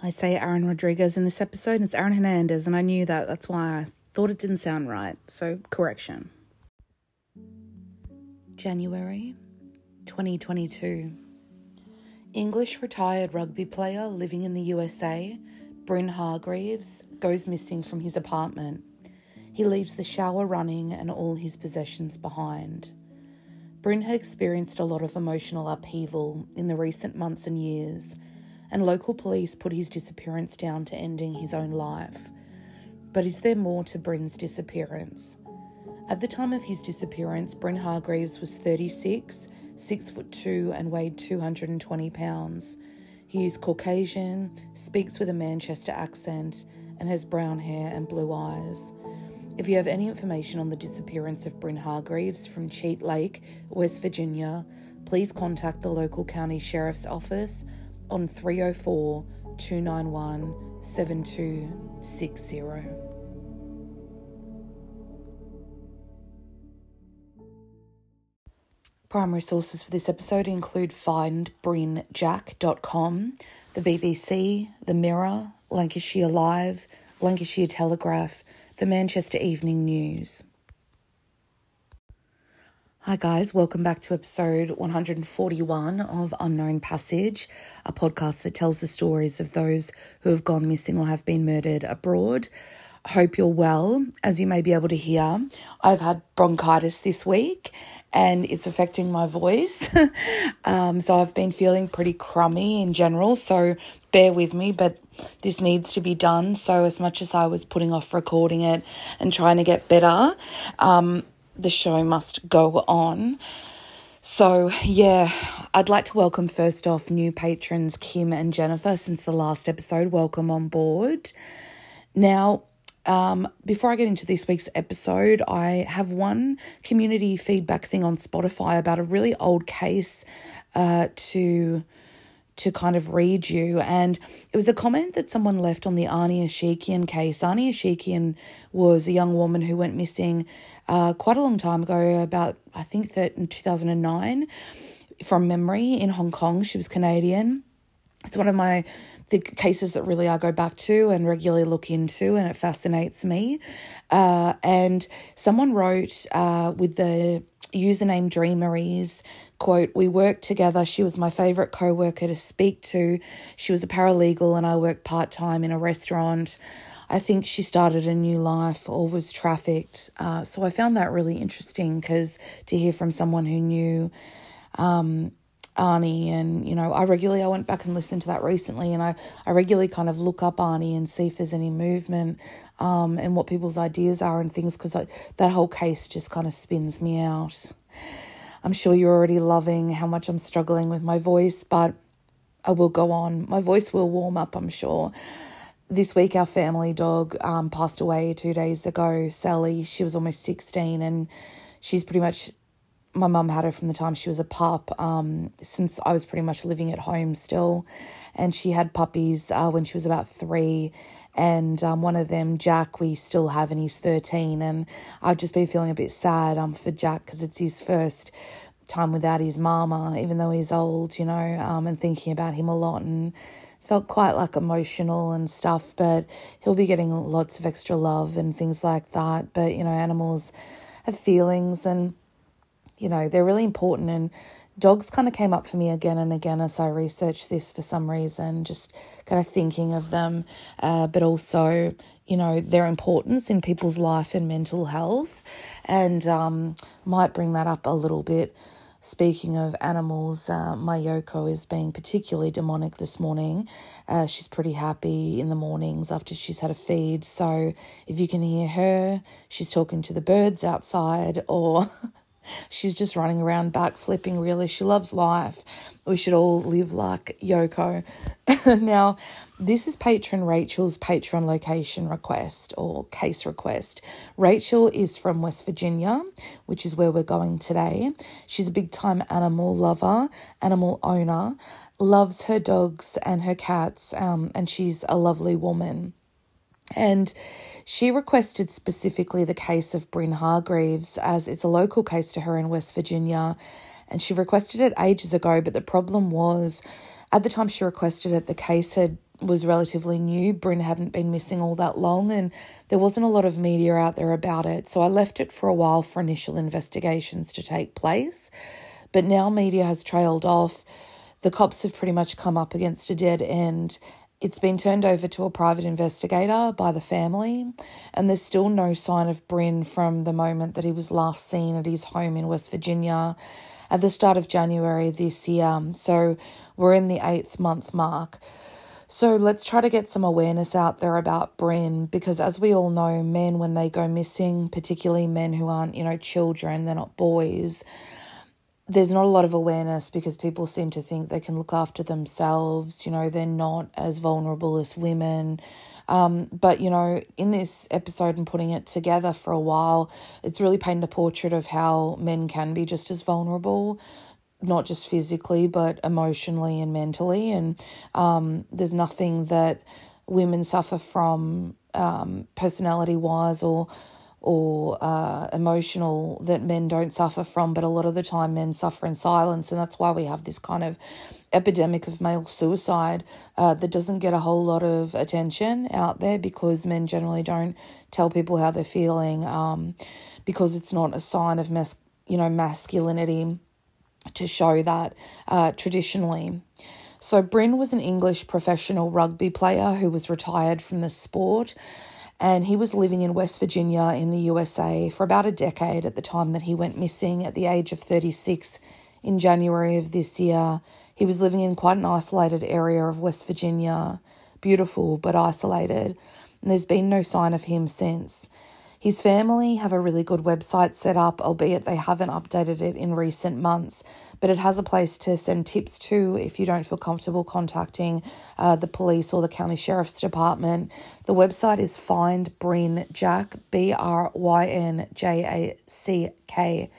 I say Aaron Rodriguez in this episode, and it's Aaron Hernandez, and I knew that. That's why I thought it didn't sound right. So, correction. January 2022. English retired rugby player living in the USA, Bryn Hargreaves, goes missing from his apartment. He leaves the shower running and all his possessions behind. Bryn had experienced a lot of emotional upheaval in the recent months and years, and local police put his disappearance down to ending his own life. But is there more to Bryn's disappearance? At the time of his disappearance, Bryn Hargreaves was 36, 6 foot 2, and weighed 220 pounds. He is Caucasian, speaks with a Manchester accent, and has brown hair and blue eyes. If you have any information on the disappearance of Bryn Hargreaves from Cheat Lake, West Virginia, please contact the local county sheriff's office on 304 291 7260. Primary sources for this episode include findbrynjack.com, the BBC, The Mirror, Lancashire Live, Lancashire Telegraph, the Manchester Evening News. Hi, guys, welcome back to episode 141 of Unknown Passage, a podcast that tells the stories of those who have gone missing or have been murdered abroad. Hope you're well. As you may be able to hear, I've had bronchitis this week and it's affecting my voice. um, so I've been feeling pretty crummy in general. So bear with me, but this needs to be done. So, as much as I was putting off recording it and trying to get better, um, the show must go on. So, yeah, I'd like to welcome first off new patrons Kim and Jennifer since the last episode. Welcome on board. Now, um, before I get into this week's episode, I have one community feedback thing on Spotify about a really old case uh, to to kind of read you. And it was a comment that someone left on the Ani Ashekian case. Ani Ashekian was a young woman who went missing uh, quite a long time ago, about, I think that in 2009, from memory in Hong Kong. She was Canadian. It's one of my the cases that really I go back to and regularly look into, and it fascinates me. Uh, and someone wrote uh, with the username Dreameries, quote, We worked together. She was my favorite co worker to speak to. She was a paralegal, and I worked part time in a restaurant. I think she started a new life or was trafficked. Uh, so I found that really interesting because to hear from someone who knew um, Ani and you know I regularly I went back and listened to that recently and I, I regularly kind of look up Ani and see if there's any movement um, and what people's ideas are and things because that whole case just kind of spins me out. I'm sure you're already loving how much I'm struggling with my voice, but I will go on. My voice will warm up, I'm sure. This week, our family dog um, passed away two days ago. Sally, she was almost 16 and she's pretty much my mum had her from the time she was a pup, um, since I was pretty much living at home still. And she had puppies uh, when she was about three. And um, one of them, Jack, we still have, and he's 13. And I've just been feeling a bit sad um, for Jack because it's his first time without his mama, even though he's old, you know, um, and thinking about him a lot. And felt quite like emotional and stuff, but he'll be getting lots of extra love and things like that. But, you know, animals have feelings and you know, they're really important. And dogs kind of came up for me again and again as I researched this for some reason, just kind of thinking of them, uh, but also, you know, their importance in people's life and mental health. And um, might bring that up a little bit. Speaking of animals, uh, my Yoko is being particularly demonic this morning. Uh, she's pretty happy in the mornings after she's had a feed. So if you can hear her, she's talking to the birds outside or She's just running around back flipping, really. She loves life. We should all live like Yoko. now, this is patron Rachel's Patreon location request or case request. Rachel is from West Virginia, which is where we're going today. She's a big time animal lover, animal owner, loves her dogs and her cats, um, and she's a lovely woman. And she requested specifically the case of Bryn Hargreaves, as it's a local case to her in West Virginia. And she requested it ages ago, but the problem was at the time she requested it, the case had was relatively new. Bryn hadn't been missing all that long, and there wasn't a lot of media out there about it. So I left it for a while for initial investigations to take place. But now media has trailed off. The cops have pretty much come up against a dead end. It's been turned over to a private investigator by the family, and there's still no sign of Bryn from the moment that he was last seen at his home in West Virginia at the start of January this year. So we're in the eighth month mark. So let's try to get some awareness out there about Bryn because, as we all know, men, when they go missing, particularly men who aren't, you know, children, they're not boys, there's not a lot of awareness because people seem to think they can look after themselves. You know, they're not as vulnerable as women. Um, but, you know, in this episode and putting it together for a while, it's really painted a portrait of how men can be just as vulnerable not just physically but emotionally and mentally and um, there's nothing that women suffer from um, personality wise or or uh, emotional that men don't suffer from, but a lot of the time men suffer in silence, and that's why we have this kind of epidemic of male suicide uh, that doesn't get a whole lot of attention out there because men generally don't tell people how they're feeling um, because it's not a sign of mas- you know masculinity to show that uh, traditionally. So, Bryn was an English professional rugby player who was retired from the sport, and he was living in West Virginia in the USA for about a decade at the time that he went missing at the age of 36 in January of this year. He was living in quite an isolated area of West Virginia, beautiful but isolated, and there's been no sign of him since. His family have a really good website set up, albeit they haven't updated it in recent months, but it has a place to send tips to if you don't feel comfortable contacting uh, the police or the county sheriff's department. The website is Find Bryn Jack, B R Y N J A C K.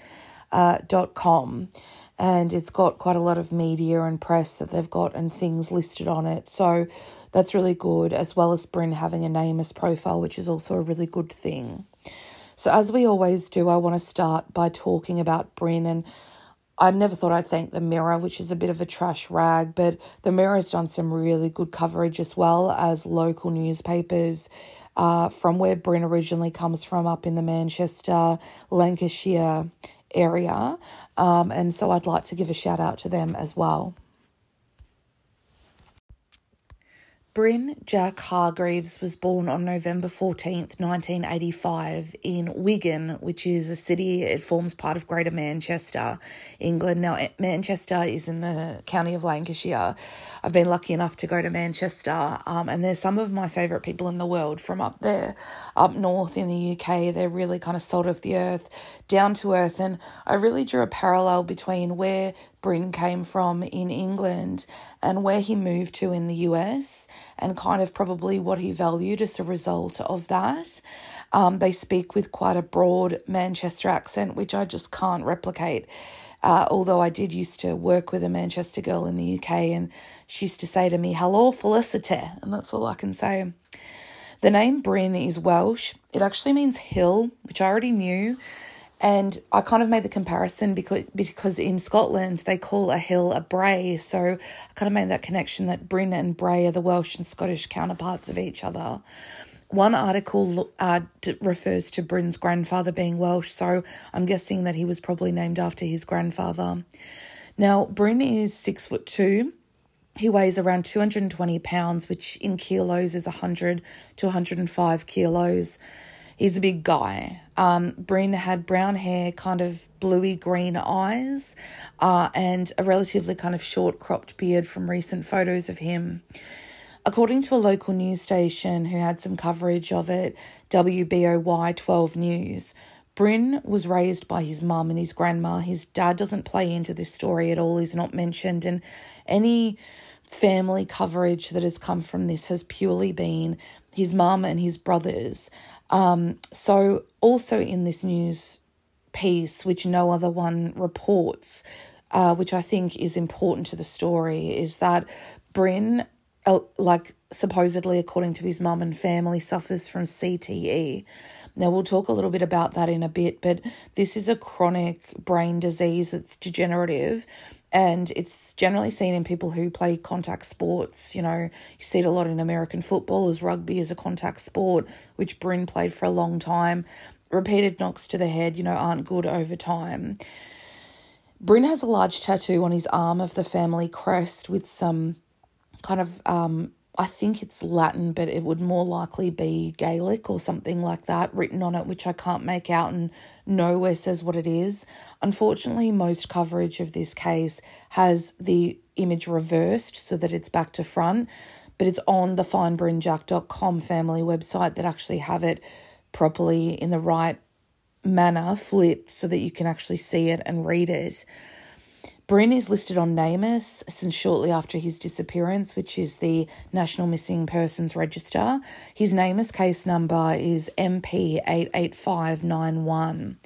Uh, dot com and it's got quite a lot of media and press that they've got and things listed on it. So that's really good, as well as Bryn having a NamUs profile, which is also a really good thing. So, as we always do, I want to start by talking about Bryn. And I never thought I'd thank the Mirror, which is a bit of a trash rag, but the Mirror has done some really good coverage as well as local newspapers uh, from where Bryn originally comes from, up in the Manchester, Lancashire area. Um, and so I'd like to give a shout out to them as well. Bryn Jack Hargreaves was born on November 14th, 1985, in Wigan, which is a city, it forms part of Greater Manchester, England. Now, Manchester is in the county of Lancashire. I've been lucky enough to go to Manchester, um, and there's some of my favourite people in the world from up there, up north in the UK. They're really kind of salt of the earth, down to earth, and I really drew a parallel between where Bryn came from in England and where he moved to in the US, and kind of probably what he valued as a result of that. Um, they speak with quite a broad Manchester accent, which I just can't replicate. Uh, although I did used to work with a Manchester girl in the UK, and she used to say to me, Hello, Felicity, and that's all I can say. The name Bryn is Welsh. It actually means hill, which I already knew. And I kind of made the comparison because because in Scotland they call a hill a brae, so I kind of made that connection that Bryn and Bray are the Welsh and Scottish counterparts of each other. One article uh, refers to Bryn's grandfather being Welsh, so I'm guessing that he was probably named after his grandfather. Now, Bryn is six foot two. He weighs around 220 pounds, which in kilos is 100 to 105 kilos. He's a big guy. Um, Bryn had brown hair, kind of bluey green eyes, uh, and a relatively kind of short cropped beard from recent photos of him. According to a local news station who had some coverage of it, WBOY 12 News, Bryn was raised by his mum and his grandma. His dad doesn't play into this story at all, he's not mentioned, and any family coverage that has come from this has purely been his mum and his brothers. Um, so, also in this news piece, which no other one reports, uh, which I think is important to the story, is that Bryn, like supposedly according to his mum and family, suffers from CTE. Now, we'll talk a little bit about that in a bit, but this is a chronic brain disease that's degenerative and it's generally seen in people who play contact sports. You know, you see it a lot in American football as rugby is a contact sport, which Bryn played for a long time. Repeated knocks to the head, you know, aren't good over time. Bryn has a large tattoo on his arm of the family crest with some kind of um, I think it's Latin, but it would more likely be Gaelic or something like that written on it, which I can't make out and nowhere says what it is. Unfortunately, most coverage of this case has the image reversed so that it's back to front, but it's on the findbrynjack.com family website that actually have it properly in the right manner flipped so that you can actually see it and read it. Bryn is listed on NamUs since shortly after his disappearance, which is the National Missing Persons Register. His NamUs case number is MP88591.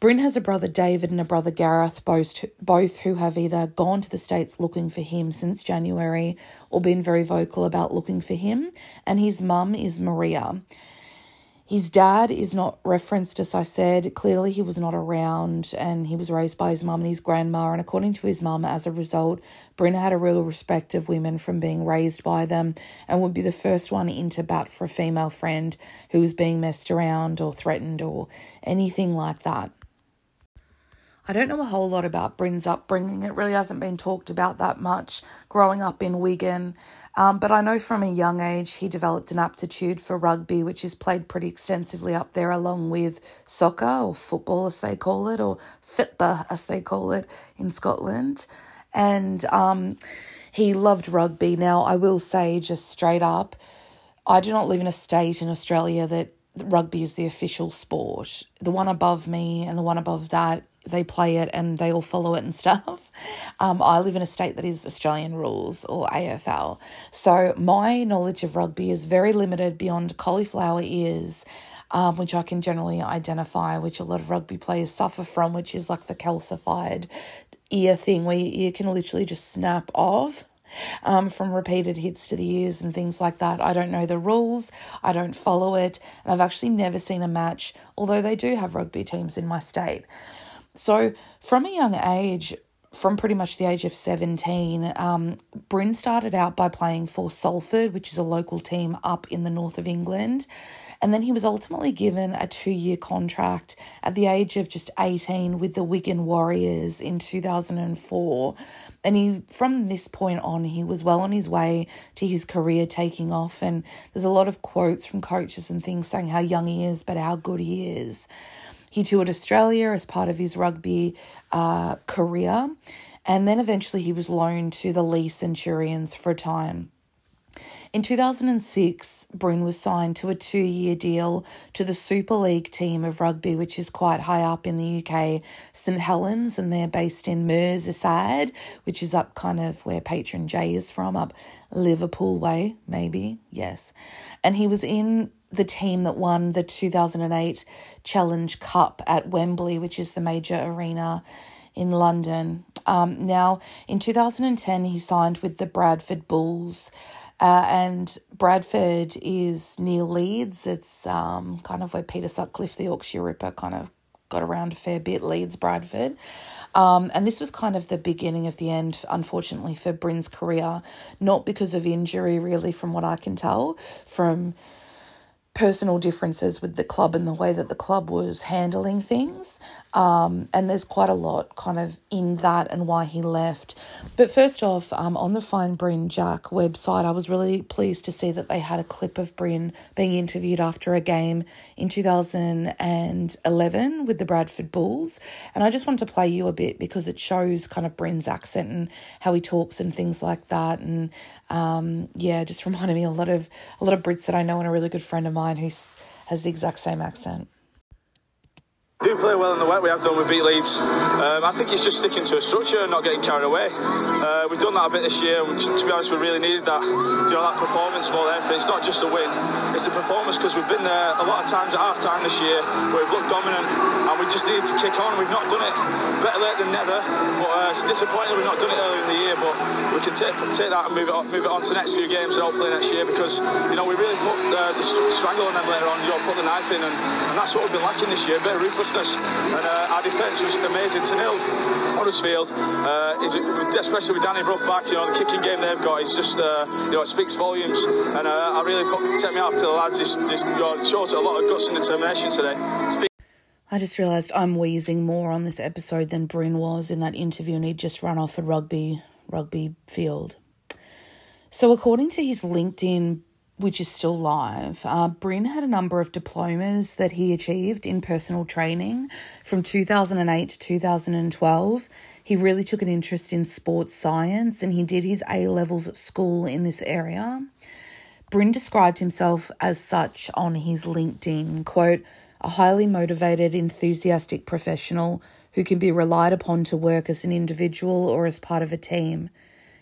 Bryn has a brother David and a brother Gareth, both, both who have either gone to the States looking for him since January or been very vocal about looking for him, and his mum is Maria. His dad is not referenced, as I said. Clearly, he was not around and he was raised by his mum and his grandma. And according to his mum, as a result, Bryn had a real respect of women from being raised by them and would be the first one into bat for a female friend who was being messed around or threatened or anything like that. I don't know a whole lot about Bryn's upbringing. It really hasn't been talked about that much growing up in Wigan. Um, but I know from a young age he developed an aptitude for rugby, which is played pretty extensively up there, along with soccer or football, as they call it, or fitba, as they call it in Scotland. And um, he loved rugby. Now, I will say just straight up, I do not live in a state in Australia that rugby is the official sport. The one above me and the one above that they play it and they all follow it and stuff. Um, I live in a state that is Australian rules or AFL. So my knowledge of rugby is very limited beyond cauliflower ears. Um, which I can generally identify, which a lot of rugby players suffer from, which is like the calcified ear thing where your ear can literally just snap off. Um, from repeated hits to the ears and things like that. I don't know the rules, I don't follow it, I've actually never seen a match, although they do have rugby teams in my state. So, from a young age, from pretty much the age of 17, um, Bryn started out by playing for Salford, which is a local team up in the north of England. And then he was ultimately given a two year contract at the age of just 18 with the Wigan Warriors in 2004. And he, from this point on, he was well on his way to his career taking off. And there's a lot of quotes from coaches and things saying how young he is, but how good he is. He toured Australia as part of his rugby uh, career, and then eventually he was loaned to the Leigh Centurions for a time. In 2006, Bryn was signed to a two year deal to the Super League team of rugby, which is quite high up in the UK, St Helens, and they're based in Merseyside, which is up kind of where Patron J is from, up Liverpool way, maybe, yes. And he was in the team that won the 2008 Challenge Cup at Wembley, which is the major arena in London. Um, now, in 2010, he signed with the Bradford Bulls. Uh, and Bradford is near Leeds. It's um, kind of where Peter Sutcliffe, the Yorkshire Ripper, kind of got around a fair bit, Leeds, Bradford. Um, and this was kind of the beginning of the end, unfortunately, for Bryn's career, not because of injury, really, from what I can tell, from personal differences with the club and the way that the club was handling things. Um, and there's quite a lot kind of in that and why he left. But first off, um, on the Find Bryn Jack website, I was really pleased to see that they had a clip of Bryn being interviewed after a game in 2011 with the Bradford Bulls. And I just wanted to play you a bit because it shows kind of Bryn's accent and how he talks and things like that. And um, yeah, just reminded me a lot of a lot of Brits that I know and a really good friend of mine who has the exact same accent. Do play well in the wet, we have done, we beat Leeds. Um, I think it's just sticking to a structure and not getting carried away. Uh, we've done that a bit this year, to be honest, we really needed that, you know, that performance more than. It's not just a win, it's a performance because we've been there a lot of times at half time this year where we've looked dominant and we just needed to kick on. We've not done it better late than never, but uh, it's disappointing we've not done it earlier in the year, but we can take, take that and move it, on, move it on to the next few games and hopefully next year because, you know, we really put uh, the strangle on them later on, you know, put the knife in, and, and that's what we've been lacking this year, a bit of And uh, our defence was amazing to nil. Huddersfield, uh, is especially with Danny Brough back, you know, the kicking game they've got is just, uh, you know, it speaks volumes. And uh, I really take me off to the lads. This, this you know, shows a lot of guts and determination today. I just realised I'm wheezing more on this episode than Bryn was in that interview, and he'd just run off a rugby rugby field. So, according to his LinkedIn, which is still live, uh, Bryn had a number of diplomas that he achieved in personal training from 2008 to 2012. He really took an interest in sports science and he did his A levels at school in this area. Bryn described himself as such on his LinkedIn quote, a highly motivated, enthusiastic professional who can be relied upon to work as an individual or as part of a team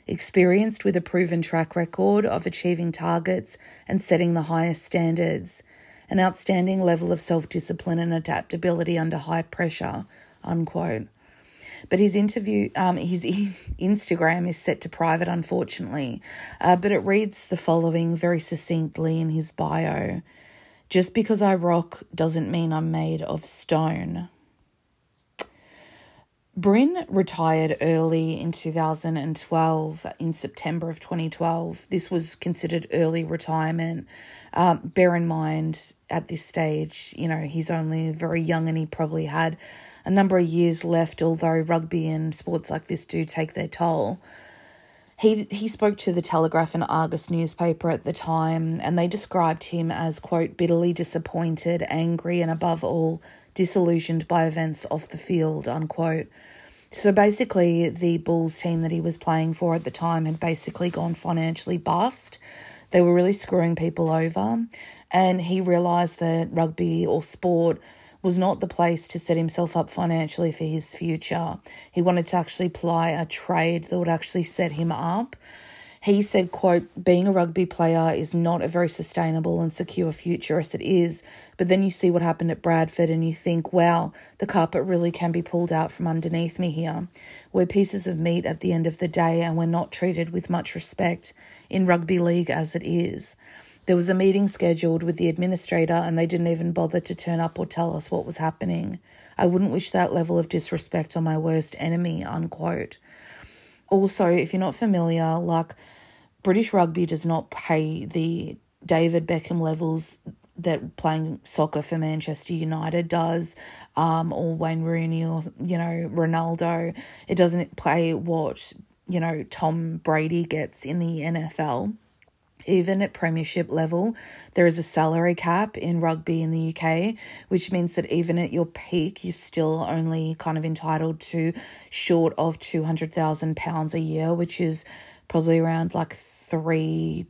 experienced with a proven track record of achieving targets and setting the highest standards, an outstanding level of self discipline and adaptability under high pressure. Unquote. But his interview, um, his Instagram is set to private, unfortunately. Uh, but it reads the following very succinctly in his bio Just because I rock doesn't mean I'm made of stone. Bryn retired early in 2012, in September of 2012. This was considered early retirement. Um, bear in mind, at this stage, you know, he's only very young and he probably had a number of years left, although rugby and sports like this do take their toll. He, he spoke to the Telegraph and Argus newspaper at the time, and they described him as, quote, bitterly disappointed, angry, and above all, disillusioned by events off the field, unquote. So basically, the Bulls team that he was playing for at the time had basically gone financially bust. They were really screwing people over, and he realised that rugby or sport was not the place to set himself up financially for his future. He wanted to actually ply a trade that would actually set him up he said, quote, being a rugby player is not a very sustainable and secure future as it is. But then you see what happened at Bradford and you think, wow, the carpet really can be pulled out from underneath me here. We're pieces of meat at the end of the day and we're not treated with much respect in rugby league as it is. There was a meeting scheduled with the administrator and they didn't even bother to turn up or tell us what was happening. I wouldn't wish that level of disrespect on my worst enemy, unquote. Also, if you're not familiar, like British rugby does not pay the David Beckham levels that playing soccer for Manchester United does, um, or Wayne Rooney or you know Ronaldo. It doesn't play what you know Tom Brady gets in the NFL. Even at Premiership level, there is a salary cap in rugby in the UK, which means that even at your peak, you're still only kind of entitled to short of £200,000 a year, which is probably around like three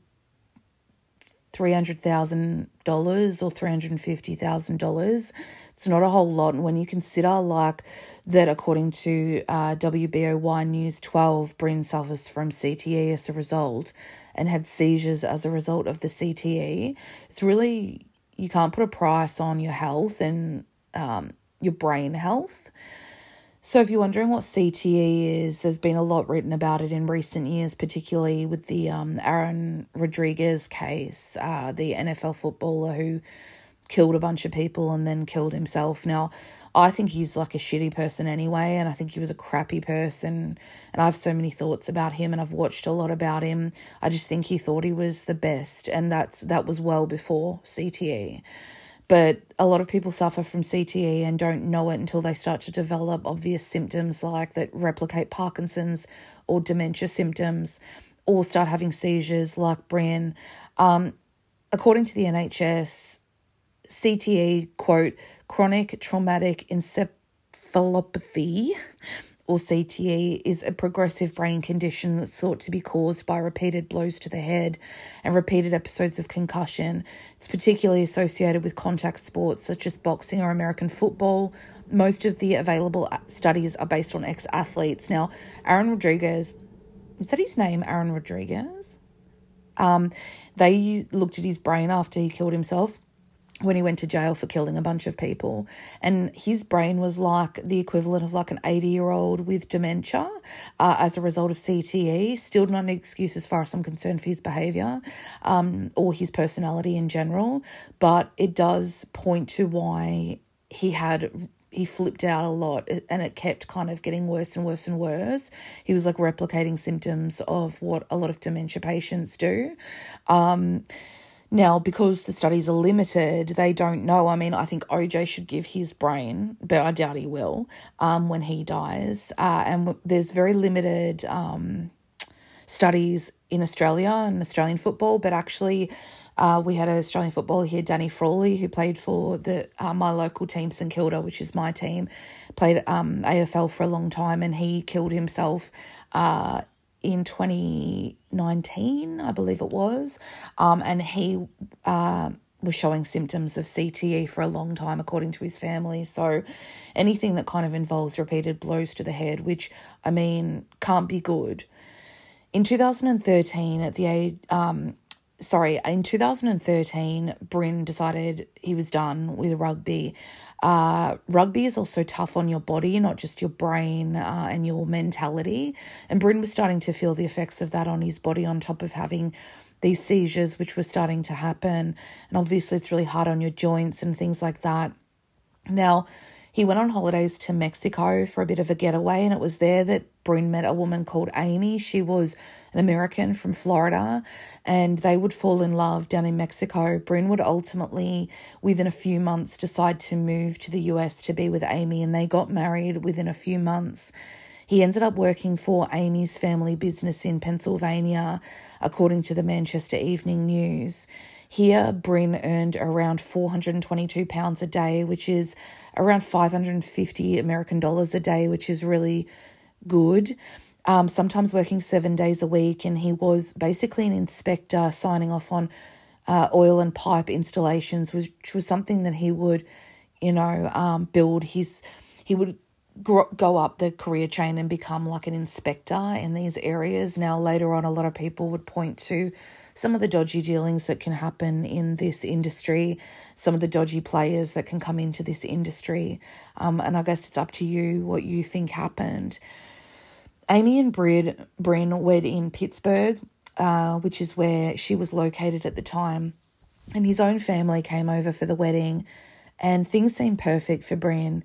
three hundred thousand dollars or three hundred and fifty thousand dollars. It's not a whole lot, and when you consider like that, according to uh, WBOY News twelve, Bryn suffers from CTE as a result, and had seizures as a result of the CTE. It's really you can't put a price on your health and um, your brain health. So, if you're wondering what CTE is, there's been a lot written about it in recent years, particularly with the um, Aaron Rodriguez case, uh, the NFL footballer who killed a bunch of people and then killed himself. Now, I think he's like a shitty person anyway, and I think he was a crappy person. And I have so many thoughts about him, and I've watched a lot about him. I just think he thought he was the best, and that's that was well before CTE. But a lot of people suffer from CTE and don't know it until they start to develop obvious symptoms like that replicate Parkinson's or dementia symptoms, or start having seizures like Brian. Um, according to the NHS, CTE, quote, chronic traumatic encephalopathy or CTE is a progressive brain condition that's thought to be caused by repeated blows to the head and repeated episodes of concussion. It's particularly associated with contact sports such as boxing or American football. Most of the available studies are based on ex athletes. Now, Aaron Rodriguez, is that his name, Aaron Rodriguez? Um, they looked at his brain after he killed himself when he went to jail for killing a bunch of people. And his brain was like the equivalent of like an 80 year old with dementia uh, as a result of CTE. Still not an excuse as far as I'm concerned for his behavior um, or his personality in general, but it does point to why he had he flipped out a lot and it kept kind of getting worse and worse and worse. He was like replicating symptoms of what a lot of dementia patients do. Um, now, because the studies are limited, they don't know. I mean, I think OJ should give his brain, but I doubt he will um, when he dies. Uh, and there's very limited um, studies in Australia and Australian football, but actually, uh, we had an Australian footballer here, Danny Frawley, who played for the uh, my local team, St Kilda, which is my team, played um, AFL for a long time, and he killed himself uh, in 2019, I believe it was, um, and he uh, was showing symptoms of CTE for a long time, according to his family. So, anything that kind of involves repeated blows to the head, which I mean can't be good. In 2013, at the age, um, sorry, in 2013, Bryn decided he was done with rugby. Uh, rugby is also tough on your body, not just your brain uh, and your mentality. And Bryn was starting to feel the effects of that on his body, on top of having these seizures, which were starting to happen. And obviously, it's really hard on your joints and things like that. Now, he went on holidays to Mexico for a bit of a getaway, and it was there that Bryn met a woman called Amy. She was an American from Florida, and they would fall in love down in Mexico. Bryn would ultimately, within a few months, decide to move to the US to be with Amy, and they got married within a few months. He ended up working for Amy's family business in Pennsylvania, according to the Manchester Evening News. Here, Bryn earned around £422 a day, which is around 550 American dollars a day, which is really good. Um, sometimes working seven days a week, and he was basically an inspector signing off on uh, oil and pipe installations, which was something that he would, you know, um, build his. He would go up the career chain and become like an inspector in these areas. Now, later on, a lot of people would point to some of the dodgy dealings that can happen in this industry, some of the dodgy players that can come into this industry. Um, and I guess it's up to you what you think happened. Amy and Bryn, Bryn wed in Pittsburgh, uh, which is where she was located at the time. And his own family came over for the wedding, and things seemed perfect for Bryn.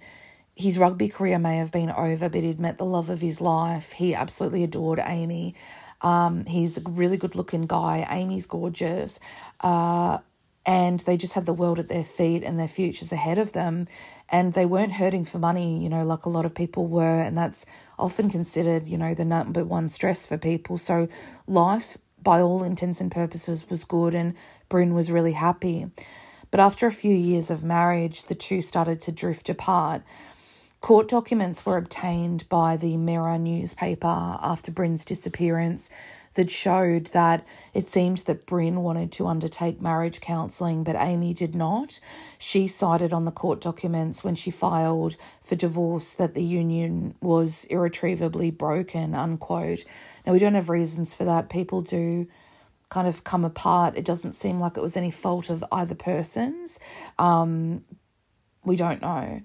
His rugby career may have been over, but he'd met the love of his life. He absolutely adored Amy. Um, he's a really good looking guy. Amy's gorgeous. Uh, and they just had the world at their feet and their futures ahead of them. And they weren't hurting for money, you know, like a lot of people were. And that's often considered, you know, the number one stress for people. So life, by all intents and purposes, was good. And Bryn was really happy. But after a few years of marriage, the two started to drift apart. Court documents were obtained by the Mirror newspaper after Bryn's disappearance that showed that it seemed that Bryn wanted to undertake marriage counselling, but Amy did not. She cited on the court documents when she filed for divorce that the union was irretrievably broken, unquote. Now, we don't have reasons for that. People do kind of come apart. It doesn't seem like it was any fault of either person's. Um, we don't know.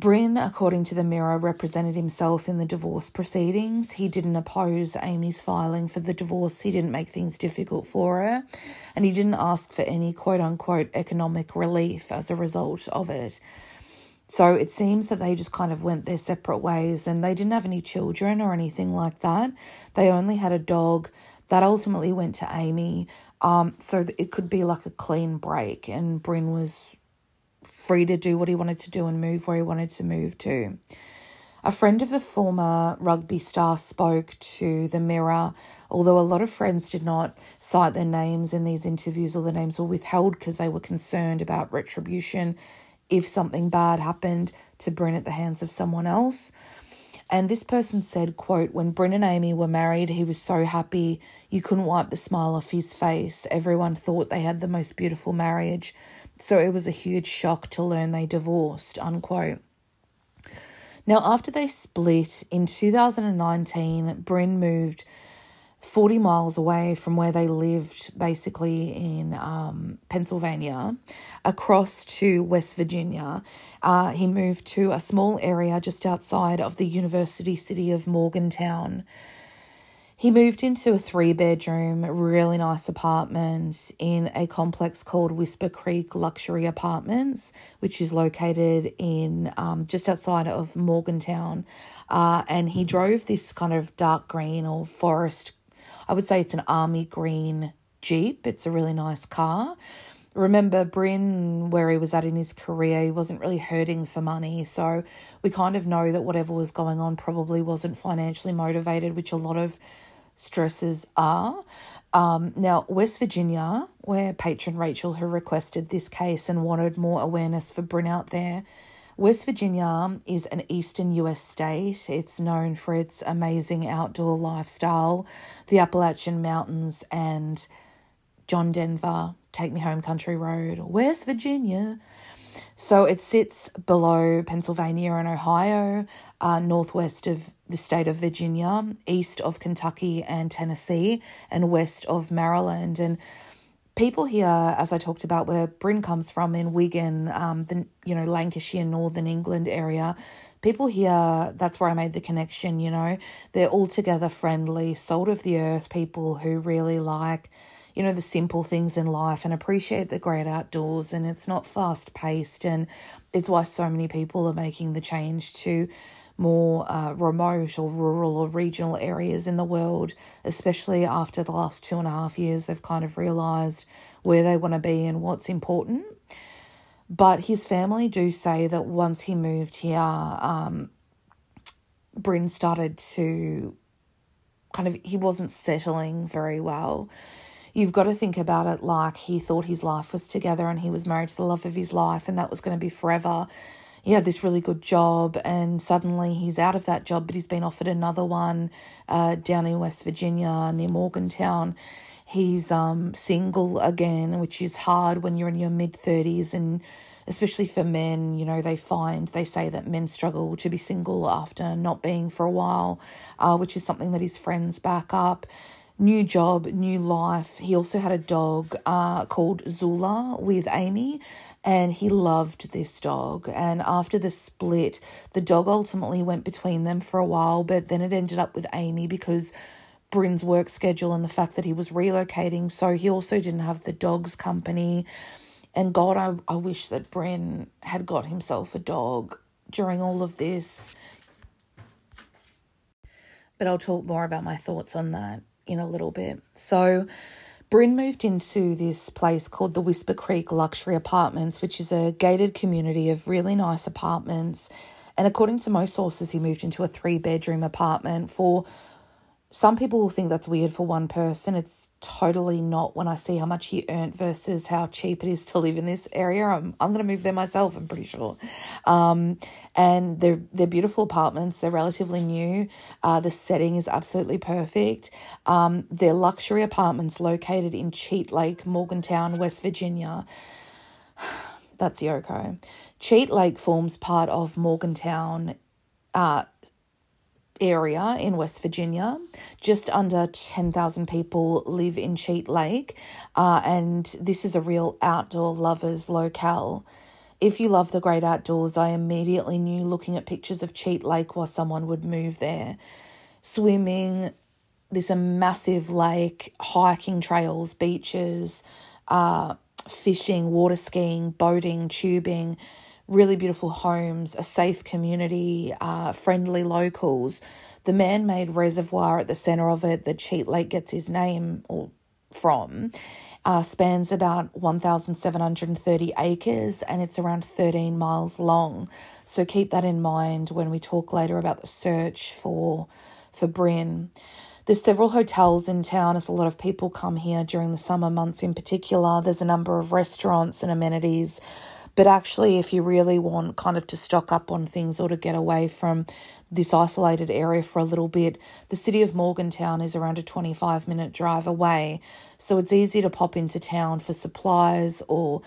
Bryn, according to the Mirror, represented himself in the divorce proceedings. He didn't oppose Amy's filing for the divorce. He didn't make things difficult for her. And he didn't ask for any quote unquote economic relief as a result of it. So it seems that they just kind of went their separate ways and they didn't have any children or anything like that. They only had a dog that ultimately went to Amy. Um, so it could be like a clean break. And Bryn was free to do what he wanted to do and move where he wanted to move to. A friend of the former rugby star spoke to the Mirror, although a lot of friends did not cite their names in these interviews or the names were withheld because they were concerned about retribution if something bad happened to Bryn at the hands of someone else. And this person said, quote, when Bryn and Amy were married, he was so happy you couldn't wipe the smile off his face. Everyone thought they had the most beautiful marriage. So it was a huge shock to learn they divorced, unquote. Now, after they split in 2019, Bryn moved 40 miles away from where they lived, basically in um, Pennsylvania, across to West Virginia. Uh, he moved to a small area just outside of the university city of Morgantown. He moved into a three bedroom, really nice apartment in a complex called Whisper Creek Luxury Apartments, which is located in um, just outside of Morgantown. Uh, and he drove this kind of dark green or forest, I would say it's an army green Jeep. It's a really nice car. Remember, Bryn, where he was at in his career, he wasn't really hurting for money. So we kind of know that whatever was going on probably wasn't financially motivated, which a lot of stresses are. Um, now, West Virginia, where patron Rachel, who requested this case and wanted more awareness for Bryn out there, West Virginia is an eastern US state. It's known for its amazing outdoor lifestyle, the Appalachian Mountains, and John Denver, Take Me Home Country Road, West Virginia. So it sits below Pennsylvania and Ohio, uh, northwest of the state of Virginia, east of Kentucky and Tennessee, and west of Maryland. And people here, as I talked about, where Bryn comes from in Wigan, um, the you know Lancashire, Northern England area, people here. That's where I made the connection. You know, they're altogether friendly, salt of the earth people who really like you know, the simple things in life and appreciate the great outdoors. And it's not fast paced. And it's why so many people are making the change to more uh, remote or rural or regional areas in the world, especially after the last two and a half years. They've kind of realised where they want to be and what's important. But his family do say that once he moved here, um, Bryn started to kind of, he wasn't settling very well you've got to think about it like he thought his life was together and he was married to the love of his life and that was going to be forever. He had this really good job and suddenly he's out of that job, but he's been offered another one uh, down in West Virginia near Morgantown. He's um, single again, which is hard when you're in your mid 30s and especially for men, you know, they find, they say that men struggle to be single after not being for a while, uh, which is something that his friends back up new job, new life. He also had a dog uh, called Zula with Amy, and he loved this dog. And after the split, the dog ultimately went between them for a while, but then it ended up with Amy because Bryn's work schedule and the fact that he was relocating. So he also didn't have the dog's company. And God, I, I wish that Bryn had got himself a dog during all of this. But I'll talk more about my thoughts on that in a little bit. So, Bryn moved into this place called the Whisper Creek Luxury Apartments, which is a gated community of really nice apartments. And according to most sources, he moved into a three bedroom apartment for some people will think that's weird for one person. It's totally not when I see how much he earned versus how cheap it is to live in this area. I'm, I'm going to move there myself, I'm pretty sure. Um, and they're, they're beautiful apartments. They're relatively new. Uh, the setting is absolutely perfect. Um, they're luxury apartments located in Cheat Lake, Morgantown, West Virginia. That's Yoko. Cheat Lake forms part of Morgantown. Uh, area in West Virginia. Just under 10,000 people live in Cheat Lake, uh, and this is a real outdoor lovers locale. If you love the great outdoors, I immediately knew looking at pictures of Cheat Lake why someone would move there. Swimming, this a massive lake, hiking trails, beaches, uh, fishing, water skiing, boating, tubing really beautiful homes, a safe community, uh, friendly locals. The man made reservoir at the centre of it that Cheat Lake gets his name or from. Uh, spans about 1,730 acres and it's around 13 miles long. So keep that in mind when we talk later about the search for for Bryn. There's several hotels in town as a lot of people come here during the summer months in particular. There's a number of restaurants and amenities but actually, if you really want kind of to stock up on things or to get away from this isolated area for a little bit, the city of Morgantown is around a 25 minute drive away. So it's easy to pop into town for supplies or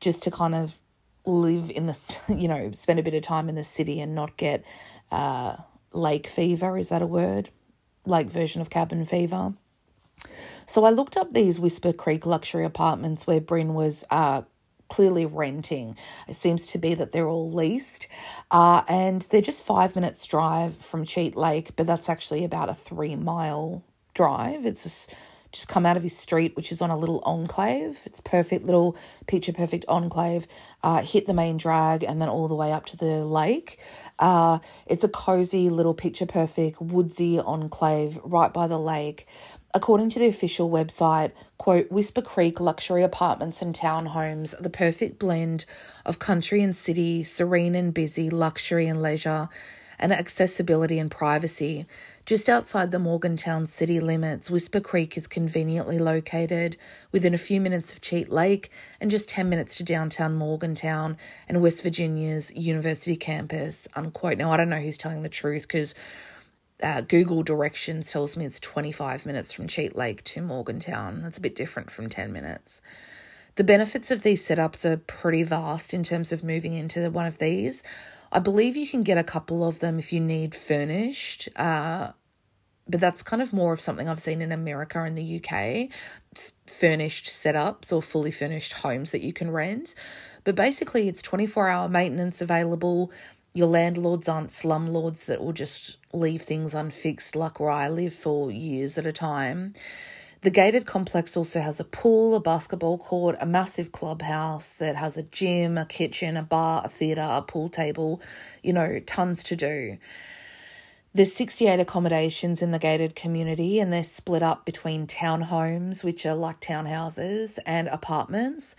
just to kind of live in the, you know, spend a bit of time in the city and not get uh, lake fever. Is that a word? Lake version of cabin fever. So I looked up these Whisper Creek luxury apartments where Bryn was uh, clearly renting. It seems to be that they're all leased. Uh, and they're just five minutes drive from Cheat Lake, but that's actually about a three mile drive. It's just, just come out of his street, which is on a little enclave. It's perfect little picture perfect enclave. Uh, hit the main drag and then all the way up to the lake. Uh, it's a cozy little picture perfect woodsy enclave right by the lake. According to the official website, quote, Whisper Creek luxury apartments and townhomes are the perfect blend of country and city, serene and busy, luxury and leisure, and accessibility and privacy. Just outside the Morgantown city limits, Whisper Creek is conveniently located within a few minutes of Cheat Lake and just 10 minutes to downtown Morgantown and West Virginia's university campus. Unquote. Now, I don't know who's telling the truth because uh, Google directions tells me it's 25 minutes from Cheat Lake to Morgantown. That's a bit different from 10 minutes. The benefits of these setups are pretty vast in terms of moving into one of these. I believe you can get a couple of them if you need furnished, uh, but that's kind of more of something I've seen in America and the UK f- furnished setups or fully furnished homes that you can rent. But basically, it's 24 hour maintenance available. Your landlords aren't slumlords that will just leave things unfixed like where I live for years at a time. The gated complex also has a pool, a basketball court, a massive clubhouse that has a gym, a kitchen, a bar, a theatre, a pool table, you know, tons to do. There's 68 accommodations in the gated community, and they're split up between townhomes, which are like townhouses, and apartments.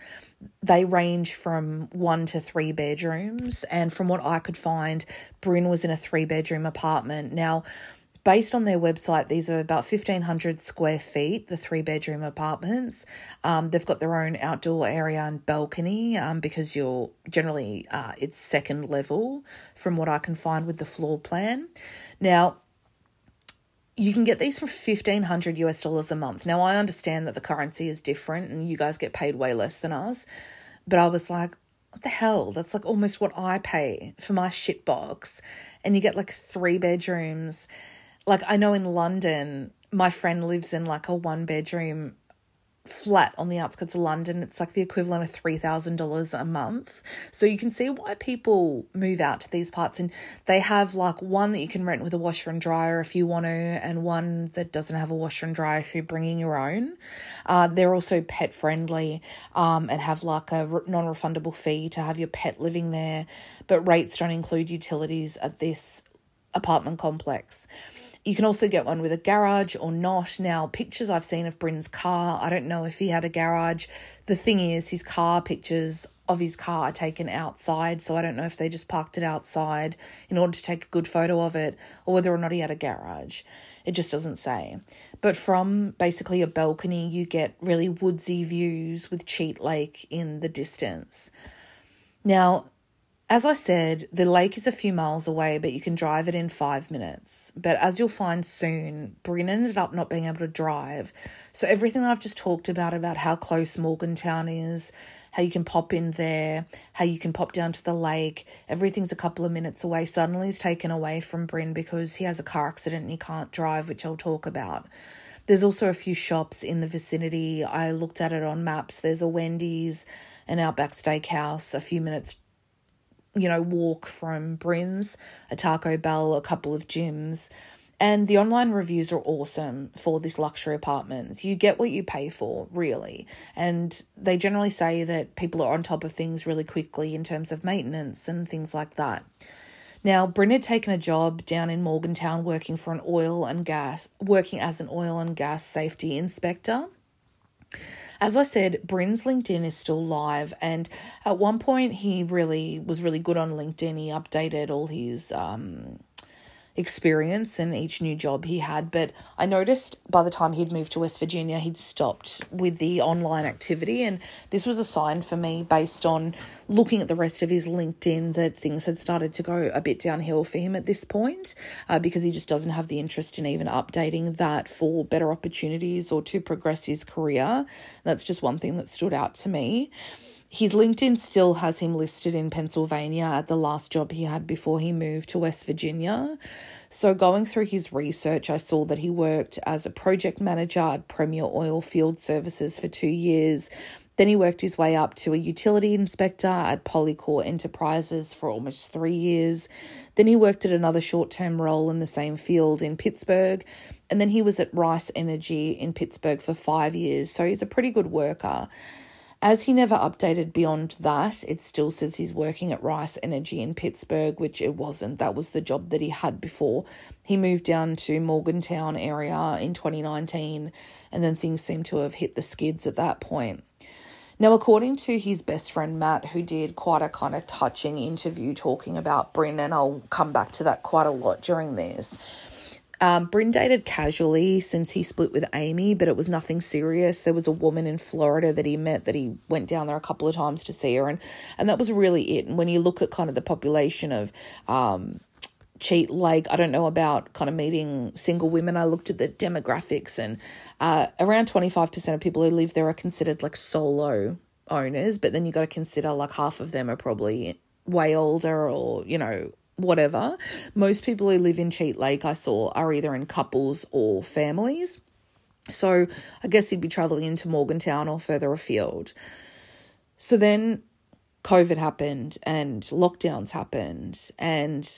They range from one to three bedrooms. And from what I could find, Bryn was in a three bedroom apartment. Now, based on their website, these are about 1,500 square feet, the three bedroom apartments. Um, they've got their own outdoor area and balcony um, because you're generally, uh, it's second level from what I can find with the floor plan. Now, you can get these for 1500 US dollars a month. Now, I understand that the currency is different and you guys get paid way less than us, but I was like, what the hell? That's like almost what I pay for my shit box. And you get like three bedrooms like I know in London, my friend lives in like a one bedroom flat on the outskirts of London. It's like the equivalent of $3,000 a month. So you can see why people move out to these parts. And they have like one that you can rent with a washer and dryer if you want to, and one that doesn't have a washer and dryer if you're bringing your own. Uh, they're also pet friendly um, and have like a non refundable fee to have your pet living there. But rates don't include utilities at this apartment complex. You can also get one with a garage or not. Now, pictures I've seen of Bryn's car, I don't know if he had a garage. The thing is, his car pictures of his car are taken outside, so I don't know if they just parked it outside in order to take a good photo of it or whether or not he had a garage. It just doesn't say. But from basically a balcony, you get really woodsy views with Cheat Lake in the distance. Now, as I said, the lake is a few miles away, but you can drive it in five minutes. But as you'll find soon, Bryn ended up not being able to drive. So everything I've just talked about, about how close Morgantown is, how you can pop in there, how you can pop down to the lake, everything's a couple of minutes away, suddenly is taken away from Bryn because he has a car accident and he can't drive, which I'll talk about. There's also a few shops in the vicinity. I looked at it on maps. There's a Wendy's, an Outback Steakhouse, a few minutes you know, walk from Bryn's, a Taco Bell, a couple of gyms. And the online reviews are awesome for this luxury apartments. You get what you pay for, really. And they generally say that people are on top of things really quickly in terms of maintenance and things like that. Now, Bryn had taken a job down in Morgantown working for an oil and gas, working as an oil and gas safety inspector. As I said, Bryn's LinkedIn is still live, and at one point he really was really good on LinkedIn. He updated all his um, experience in each new job he had. But I noticed by the time he'd moved to West Virginia, he'd stopped with the online activity. And this was a sign for me based on looking at the rest of his LinkedIn that things had started to go a bit downhill for him at this point uh, because he just doesn't have the interest in even updating that for better opportunities or to progress his career. That's just one thing that stood out to me. His LinkedIn still has him listed in Pennsylvania at the last job he had before he moved to West Virginia. So, going through his research, I saw that he worked as a project manager at Premier Oil Field Services for two years. Then he worked his way up to a utility inspector at Polycor Enterprises for almost three years. Then he worked at another short term role in the same field in Pittsburgh. And then he was at Rice Energy in Pittsburgh for five years. So he's a pretty good worker. As he never updated beyond that, it still says he's working at Rice Energy in Pittsburgh, which it wasn't. That was the job that he had before. He moved down to Morgantown area in 2019, and then things seem to have hit the skids at that point. Now, according to his best friend Matt, who did quite a kind of touching interview talking about Bryn, and I'll come back to that quite a lot during this um, Bryn dated casually since he split with Amy, but it was nothing serious. There was a woman in Florida that he met that he went down there a couple of times to see her, and and that was really it. And when you look at kind of the population of um, Cheat Lake, I don't know about kind of meeting single women. I looked at the demographics, and uh, around twenty five percent of people who live there are considered like solo owners, but then you got to consider like half of them are probably way older or you know whatever. Most people who live in Cheat Lake, I saw, are either in couples or families. So I guess he'd be traveling into Morgantown or further afield. So then COVID happened and lockdowns happened, and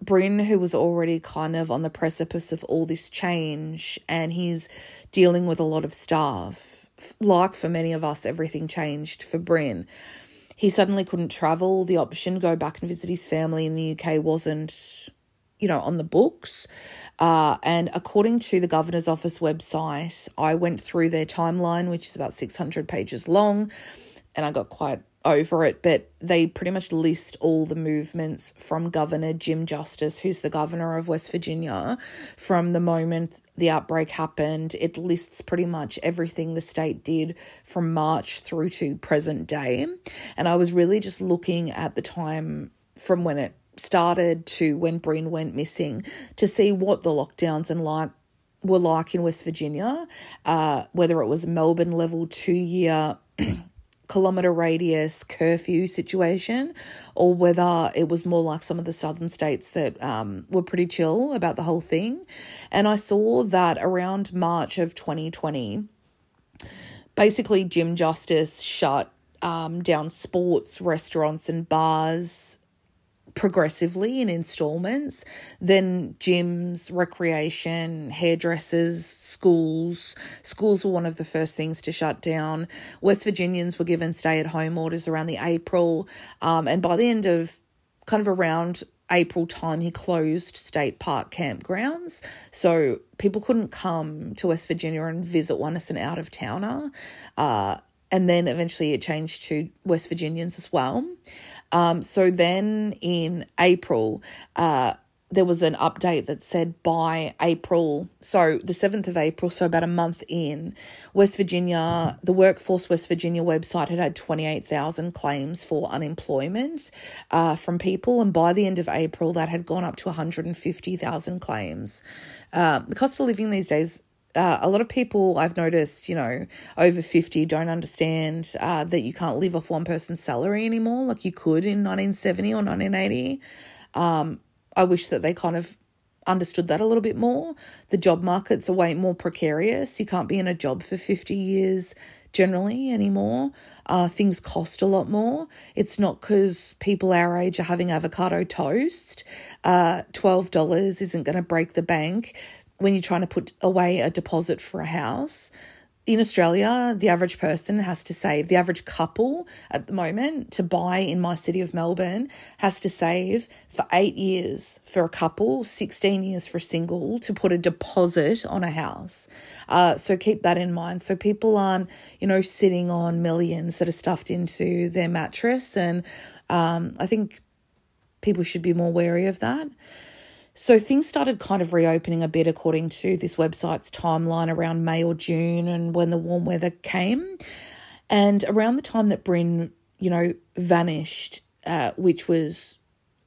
Bryn, who was already kind of on the precipice of all this change, and he's dealing with a lot of stuff. Like for many of us, everything changed for Bryn he suddenly couldn't travel. The option to go back and visit his family in the UK wasn't, you know, on the books. Uh, and according to the Governor's Office website, I went through their timeline, which is about 600 pages long, and I got quite over it, but they pretty much list all the movements from Governor Jim Justice, who's the governor of West Virginia, from the moment the outbreak happened. It lists pretty much everything the state did from March through to present day. And I was really just looking at the time from when it started to when Bryn went missing to see what the lockdowns and like were like in West Virginia, uh, whether it was Melbourne level two year kilometre radius curfew situation or whether it was more like some of the southern states that um, were pretty chill about the whole thing. And I saw that around March of 2020, basically, Jim Justice shut um, down sports, restaurants, and bars progressively in installments, then gyms, recreation, hairdressers, schools. Schools were one of the first things to shut down. West Virginians were given stay at home orders around the April. Um, and by the end of kind of around April time, he closed state park campgrounds. So people couldn't come to West Virginia and visit one as an out of towner. Uh, and then eventually it changed to West Virginians as well. Um, so then in April, uh, there was an update that said by April, so the 7th of April, so about a month in, West Virginia, the Workforce West Virginia website had had 28,000 claims for unemployment uh, from people. And by the end of April, that had gone up to 150,000 claims. Uh, the cost of living these days uh, a lot of people I've noticed, you know, over 50 don't understand uh, that you can't live off one person's salary anymore like you could in 1970 or 1980. Um, I wish that they kind of understood that a little bit more. The job market's a way more precarious. You can't be in a job for 50 years generally anymore. Uh, things cost a lot more. It's not because people our age are having avocado toast. Uh, $12 isn't going to break the bank when you're trying to put away a deposit for a house. In Australia, the average person has to save, the average couple at the moment to buy in my city of Melbourne has to save for eight years for a couple, 16 years for a single to put a deposit on a house. Uh, so keep that in mind. So people aren't, you know, sitting on millions that are stuffed into their mattress. And um, I think people should be more wary of that. So things started kind of reopening a bit according to this website's timeline around May or June and when the warm weather came. And around the time that Bryn, you know, vanished, uh, which was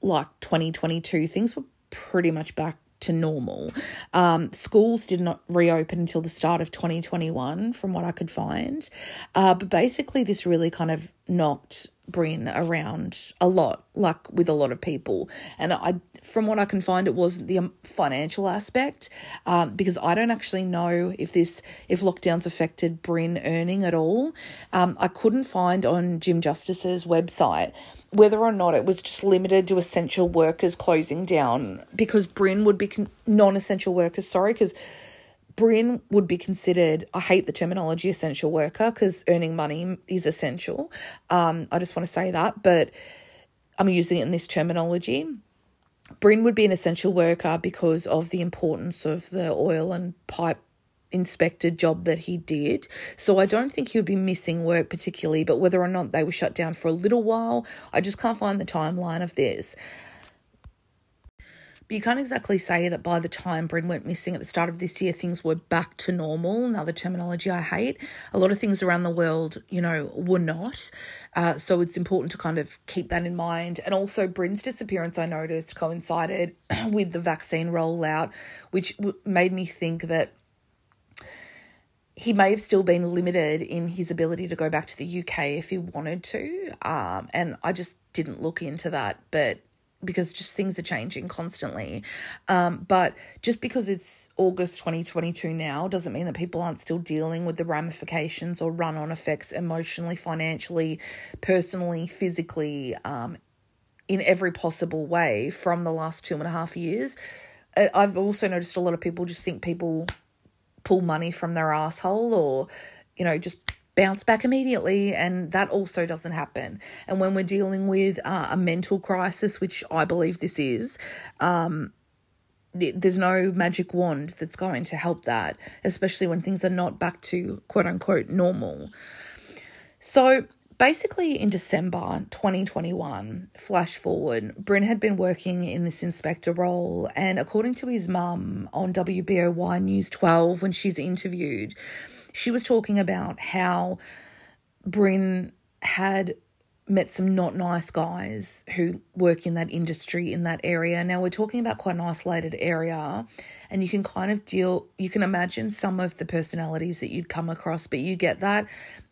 like 2022, things were pretty much back to normal. Um, schools did not reopen until the start of 2021, from what I could find. Uh, but basically, this really kind of knocked Bryn around a lot, like with a lot of people. And I, from what I can find, it wasn't the um, financial aspect, um, because I don't actually know if this, if lockdowns affected Bryn earning at all. Um, I couldn't find on Jim Justice's website whether or not it was just limited to essential workers closing down, because Bryn would be con- non-essential workers. Sorry, because Bryn would be considered, I hate the terminology essential worker because earning money is essential. Um, I just want to say that, but I'm using it in this terminology. Bryn would be an essential worker because of the importance of the oil and pipe inspector job that he did. So I don't think he would be missing work particularly, but whether or not they were shut down for a little while, I just can't find the timeline of this. But you can't exactly say that by the time Bryn went missing at the start of this year, things were back to normal. Another terminology I hate. A lot of things around the world, you know, were not. Uh, so it's important to kind of keep that in mind. And also, Bryn's disappearance, I noticed, coincided with the vaccine rollout, which made me think that he may have still been limited in his ability to go back to the UK if he wanted to. Um, and I just didn't look into that. But because just things are changing constantly. Um, but just because it's August 2022 now doesn't mean that people aren't still dealing with the ramifications or run on effects emotionally, financially, personally, physically, um, in every possible way from the last two and a half years. I've also noticed a lot of people just think people pull money from their asshole or, you know, just bounce back immediately, and that also doesn't happen. And when we're dealing with uh, a mental crisis, which I believe this is, um, there's no magic wand that's going to help that, especially when things are not back to quote unquote normal. So basically, in December 2021, flash forward, Bryn had been working in this inspector role, and according to his mum on WBOY News 12, when she's interviewed, she was talking about how Bryn had met some not nice guys who work in that industry in that area. Now we're talking about quite an isolated area and you can kind of deal you can imagine some of the personalities that you'd come across, but you get that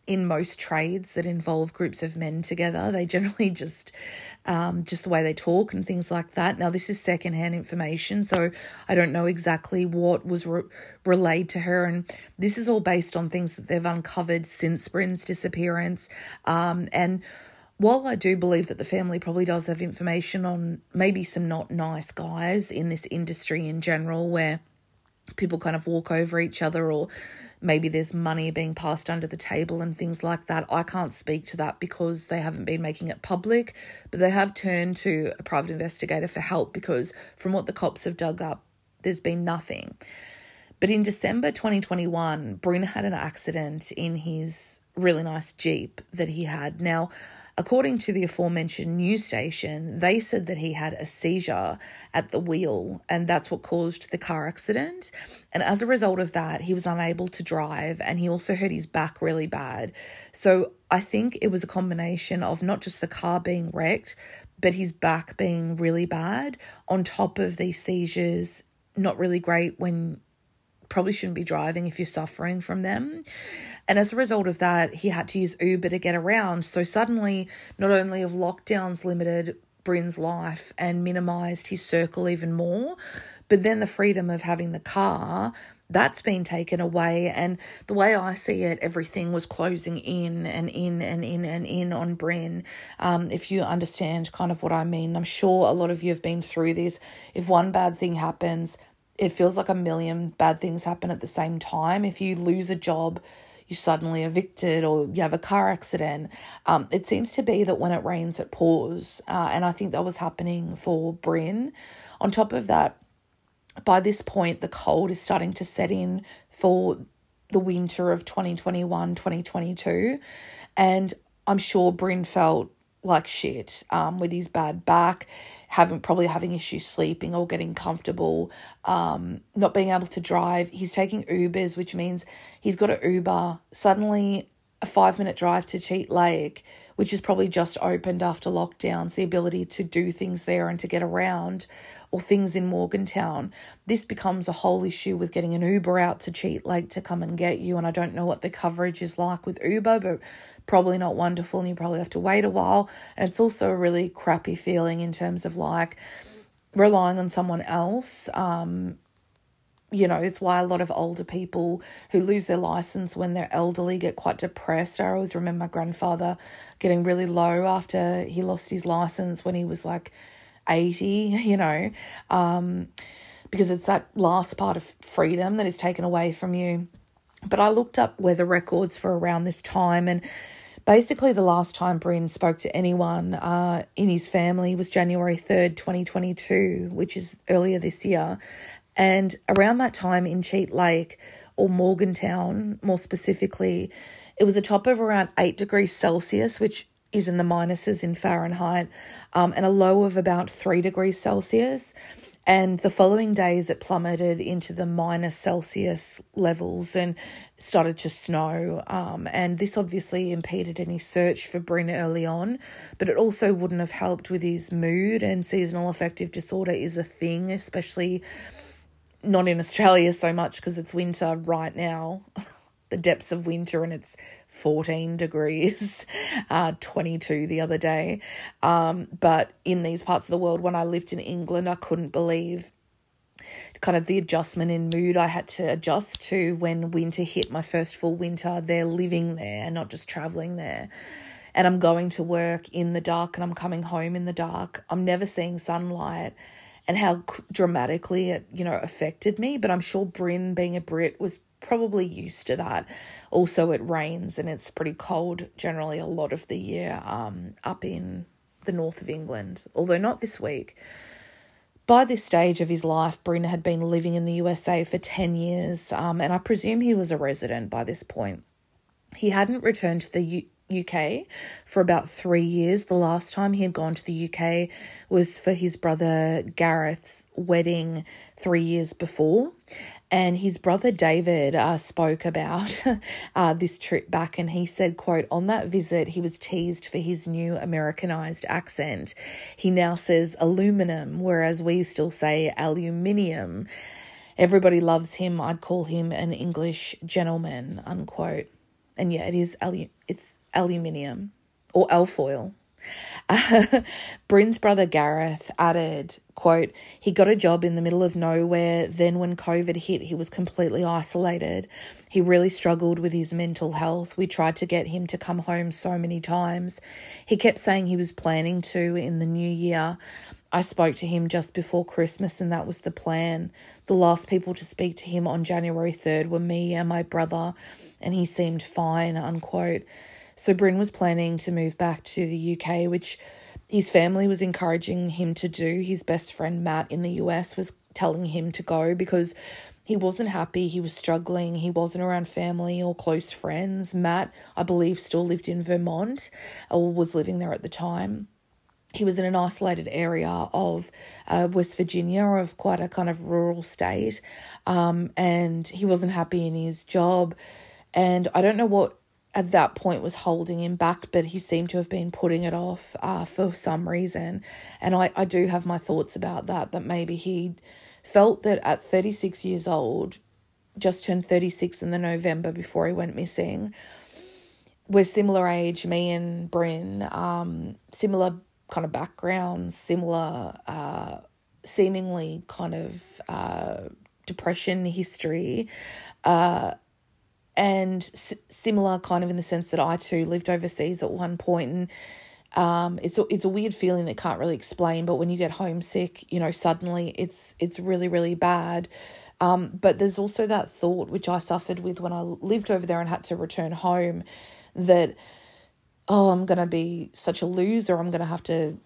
in most trades that involve groups of men together. They generally just um, just the way they talk and things like that. Now, this is secondhand information, so I don't know exactly what was re- relayed to her, and this is all based on things that they've uncovered since Bryn's disappearance. Um, and while I do believe that the family probably does have information on maybe some not nice guys in this industry in general, where people kind of walk over each other or maybe there's money being passed under the table and things like that. I can't speak to that because they haven't been making it public, but they have turned to a private investigator for help because from what the cops have dug up, there's been nothing. But in December 2021, Bryn had an accident in his really nice Jeep that he had. Now, according to the aforementioned news station, they said that he had a seizure at the wheel and that's what caused the car accident. And as a result of that, he was unable to drive and he also hurt his back really bad. So I think it was a combination of not just the car being wrecked, but his back being really bad on top of these seizures. Not really great when probably shouldn't be driving if you're suffering from them. And as a result of that, he had to use Uber to get around. So suddenly, not only have lockdowns limited Bryn's life and minimized his circle even more, but then the freedom of having the car that's been taken away. And the way I see it, everything was closing in and in and in and in on Bryn. Um, if you understand kind of what I mean, I'm sure a lot of you have been through this. If one bad thing happens, it feels like a million bad things happen at the same time. If you lose a job, you're suddenly evicted or you have a car accident. Um, it seems to be that when it rains, it pours. Uh, and I think that was happening for Bryn. On top of that, by this point, the cold is starting to set in for the winter of 2021 2022. And I'm sure Bryn felt like shit um, with his bad back, having probably having issues sleeping or getting comfortable, um, not being able to drive. He's taking Ubers, which means he's got an Uber. Suddenly, a five minute drive to Cheat Lake, which is probably just opened after lockdowns, the ability to do things there and to get around, or things in Morgantown, this becomes a whole issue with getting an Uber out to Cheat Lake to come and get you. And I don't know what the coverage is like with Uber, but probably not wonderful, and you probably have to wait a while. And it's also a really crappy feeling in terms of like relying on someone else. Um, you know, it's why a lot of older people who lose their license when they're elderly get quite depressed. I always remember my grandfather getting really low after he lost his license when he was like 80, you know, um, because it's that last part of freedom that is taken away from you. But I looked up weather records for around this time and basically the last time Bryn spoke to anyone uh, in his family was January 3rd, 2022, which is earlier this year. And around that time in Cheat Lake or Morgantown, more specifically, it was a top of around 8 degrees Celsius, which is in the minuses in Fahrenheit, um, and a low of about 3 degrees Celsius. And the following days, it plummeted into the minus Celsius levels and started to snow. Um, and this obviously impeded any search for Bryn early on, but it also wouldn't have helped with his mood. And seasonal affective disorder is a thing, especially not in Australia so much because it's winter right now. the depths of winter and it's 14 degrees, uh, 22 the other day. Um, but in these parts of the world, when I lived in England, I couldn't believe kind of the adjustment in mood I had to adjust to when winter hit my first full winter there living there, and not just traveling there. And I'm going to work in the dark and I'm coming home in the dark. I'm never seeing sunlight and how dramatically it, you know, affected me. But I'm sure Bryn, being a Brit, was probably used to that. Also, it rains and it's pretty cold generally a lot of the year um, up in the north of England, although not this week. By this stage of his life, Bryn had been living in the USA for 10 years, um, and I presume he was a resident by this point. He hadn't returned to the U- UK for about three years. The last time he had gone to the UK was for his brother Gareth's wedding three years before. And his brother David uh, spoke about uh, this trip back, and he said, "quote On that visit, he was teased for his new Americanized accent. He now says aluminum, whereas we still say aluminium. Everybody loves him. I'd call him an English gentleman." Unquote and yeah, it is alu- it's aluminium or alfoil. Uh, Bryn's brother Gareth added, quote, he got a job in the middle of nowhere. Then when COVID hit, he was completely isolated. He really struggled with his mental health. We tried to get him to come home so many times. He kept saying he was planning to in the new year. I spoke to him just before Christmas, and that was the plan. The last people to speak to him on January 3rd were me and my brother and he seemed fine, unquote. So Bryn was planning to move back to the UK, which his family was encouraging him to do. His best friend Matt in the US was telling him to go because he wasn't happy, he was struggling, he wasn't around family or close friends. Matt, I believe, still lived in Vermont or was living there at the time. He was in an isolated area of uh, West Virginia, of quite a kind of rural state, um, and he wasn't happy in his job. And I don't know what at that point was holding him back, but he seemed to have been putting it off uh, for some reason. And I, I do have my thoughts about that, that maybe he felt that at 36 years old, just turned 36 in the November before he went missing. We're similar age, me and Bryn, um, similar kind of backgrounds, similar, uh, seemingly kind of uh, depression history. Uh, and s- similar kind of in the sense that I too lived overseas at one point and um, it's a, it's a weird feeling that can't really explain but when you get homesick you know suddenly it's it's really really bad um, but there's also that thought which I suffered with when I lived over there and had to return home that oh I'm going to be such a loser I'm going to have to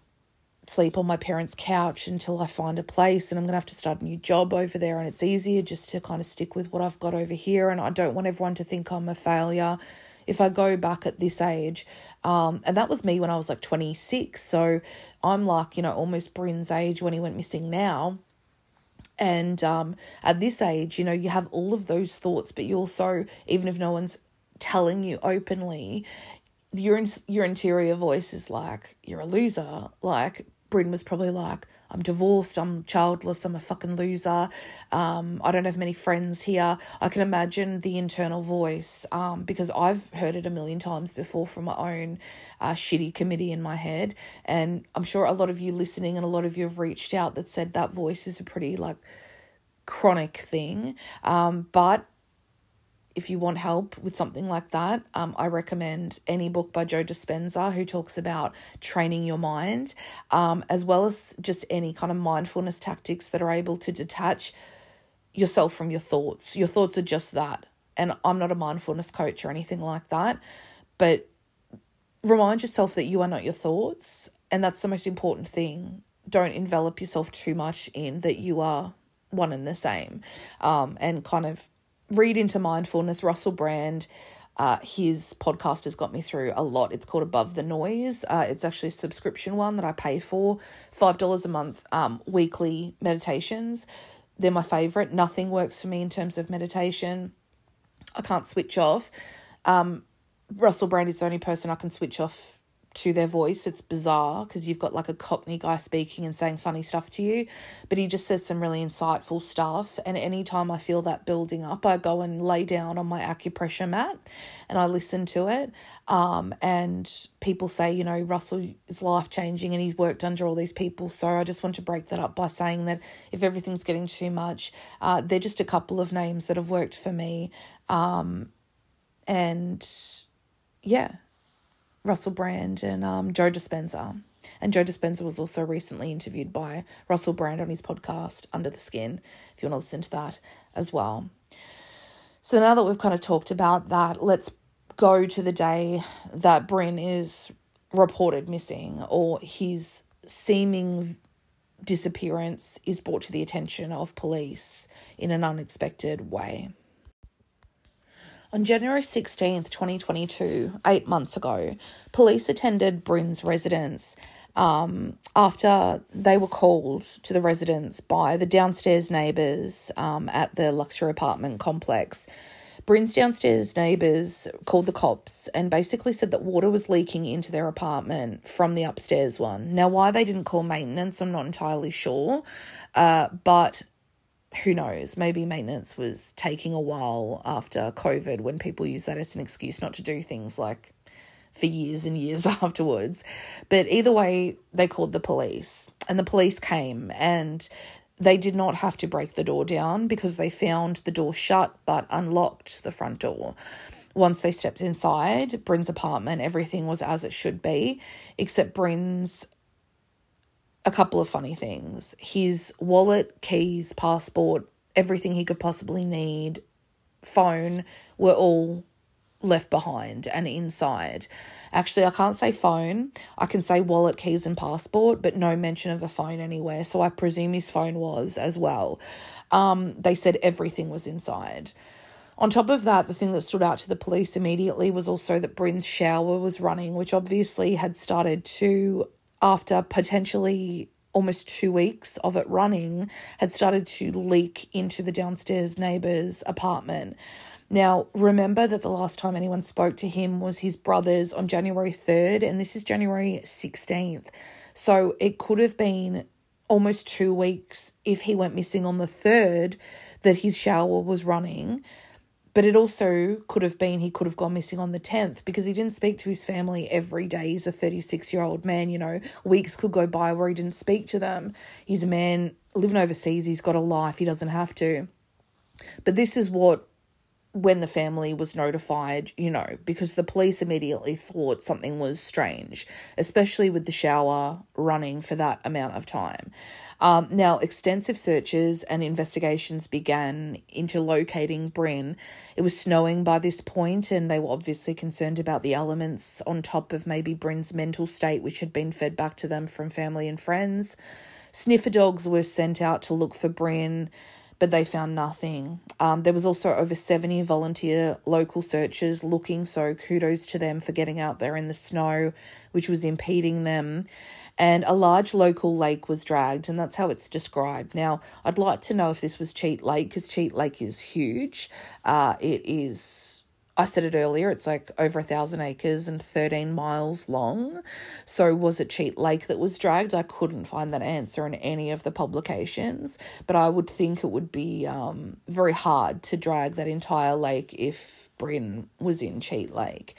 sleep on my parents' couch until I find a place and I'm going to have to start a new job over there. And it's easier just to kind of stick with what I've got over here. And I don't want everyone to think I'm a failure if I go back at this age. Um, and that was me when I was like 26. So I'm like, you know, almost Bryn's age when he went missing now. And um, at this age, you know, you have all of those thoughts, but you also, even if no one's telling you openly, your your interior voice is like you're a loser. Like Bryn was probably like, I'm divorced, I'm childless, I'm a fucking loser. Um, I don't have many friends here. I can imagine the internal voice um, because I've heard it a million times before from my own uh, shitty committee in my head. And I'm sure a lot of you listening and a lot of you have reached out that said that voice is a pretty like chronic thing. Um, but if you want help with something like that, um, I recommend any book by Joe Dispenza who talks about training your mind, um, as well as just any kind of mindfulness tactics that are able to detach yourself from your thoughts. Your thoughts are just that. And I'm not a mindfulness coach or anything like that, but remind yourself that you are not your thoughts. And that's the most important thing. Don't envelop yourself too much in that you are one and the same um, and kind of read into mindfulness. Russell Brand, uh, his podcast has got me through a lot. It's called Above the Noise. Uh, it's actually a subscription one that I pay for, $5 a month, um, weekly meditations. They're my favorite. Nothing works for me in terms of meditation. I can't switch off. Um, Russell Brand is the only person I can switch off to their voice. It's bizarre because you've got like a cockney guy speaking and saying funny stuff to you, but he just says some really insightful stuff. And anytime I feel that building up, I go and lay down on my acupressure mat and I listen to it. Um, and people say, you know, Russell is life changing and he's worked under all these people. So I just want to break that up by saying that if everything's getting too much, uh, they're just a couple of names that have worked for me. Um, and yeah, Russell Brand and um, Joe Dispenza. And Joe Dispenza was also recently interviewed by Russell Brand on his podcast, Under the Skin, if you want to listen to that as well. So now that we've kind of talked about that, let's go to the day that Bryn is reported missing or his seeming disappearance is brought to the attention of police in an unexpected way. On January 16th, 2022, eight months ago, police attended Bryn's residence um, after they were called to the residence by the downstairs neighbours um, at the luxury apartment complex. Bryn's downstairs neighbours called the cops and basically said that water was leaking into their apartment from the upstairs one. Now, why they didn't call maintenance, I'm not entirely sure, uh, but who knows, maybe maintenance was taking a while after COVID when people use that as an excuse not to do things like for years and years afterwards. But either way, they called the police, and the police came and they did not have to break the door down because they found the door shut but unlocked the front door. Once they stepped inside Bryn's apartment, everything was as it should be, except Bryn's a couple of funny things. His wallet, keys, passport, everything he could possibly need, phone were all left behind and inside. Actually, I can't say phone. I can say wallet, keys, and passport, but no mention of a phone anywhere. So I presume his phone was as well. Um, they said everything was inside. On top of that, the thing that stood out to the police immediately was also that Bryn's shower was running, which obviously had started to after potentially almost two weeks of it running, had started to leak into the downstairs neighbour's apartment. Now, remember that the last time anyone spoke to him was his brother's on January 3rd, and this is January 16th. So it could have been almost two weeks if he went missing on the 3rd that his shower was running. But it also could have been he could have gone missing on the 10th because he didn't speak to his family every day. He's a 36 year old man, you know, weeks could go by where he didn't speak to them. He's a man living overseas, he's got a life, he doesn't have to. But this is what when the family was notified, you know, because the police immediately thought something was strange, especially with the shower running for that amount of time. Um, now, extensive searches and investigations began into locating Bryn. It was snowing by this point, and they were obviously concerned about the elements on top of maybe Bryn's mental state, which had been fed back to them from family and friends. Sniffer dogs were sent out to look for Bryn but they found nothing. Um, there was also over 70 volunteer local searchers looking, so kudos to them for getting out there in the snow, which was impeding them. And a large local lake was dragged, and that's how it's described. Now, I'd like to know if this was Cheat Lake, because Cheat Lake is huge. Uh, it is I said it earlier, it's like over a thousand acres and 13 miles long. So, was it Cheat Lake that was dragged? I couldn't find that answer in any of the publications, but I would think it would be um, very hard to drag that entire lake if Bryn was in Cheat Lake.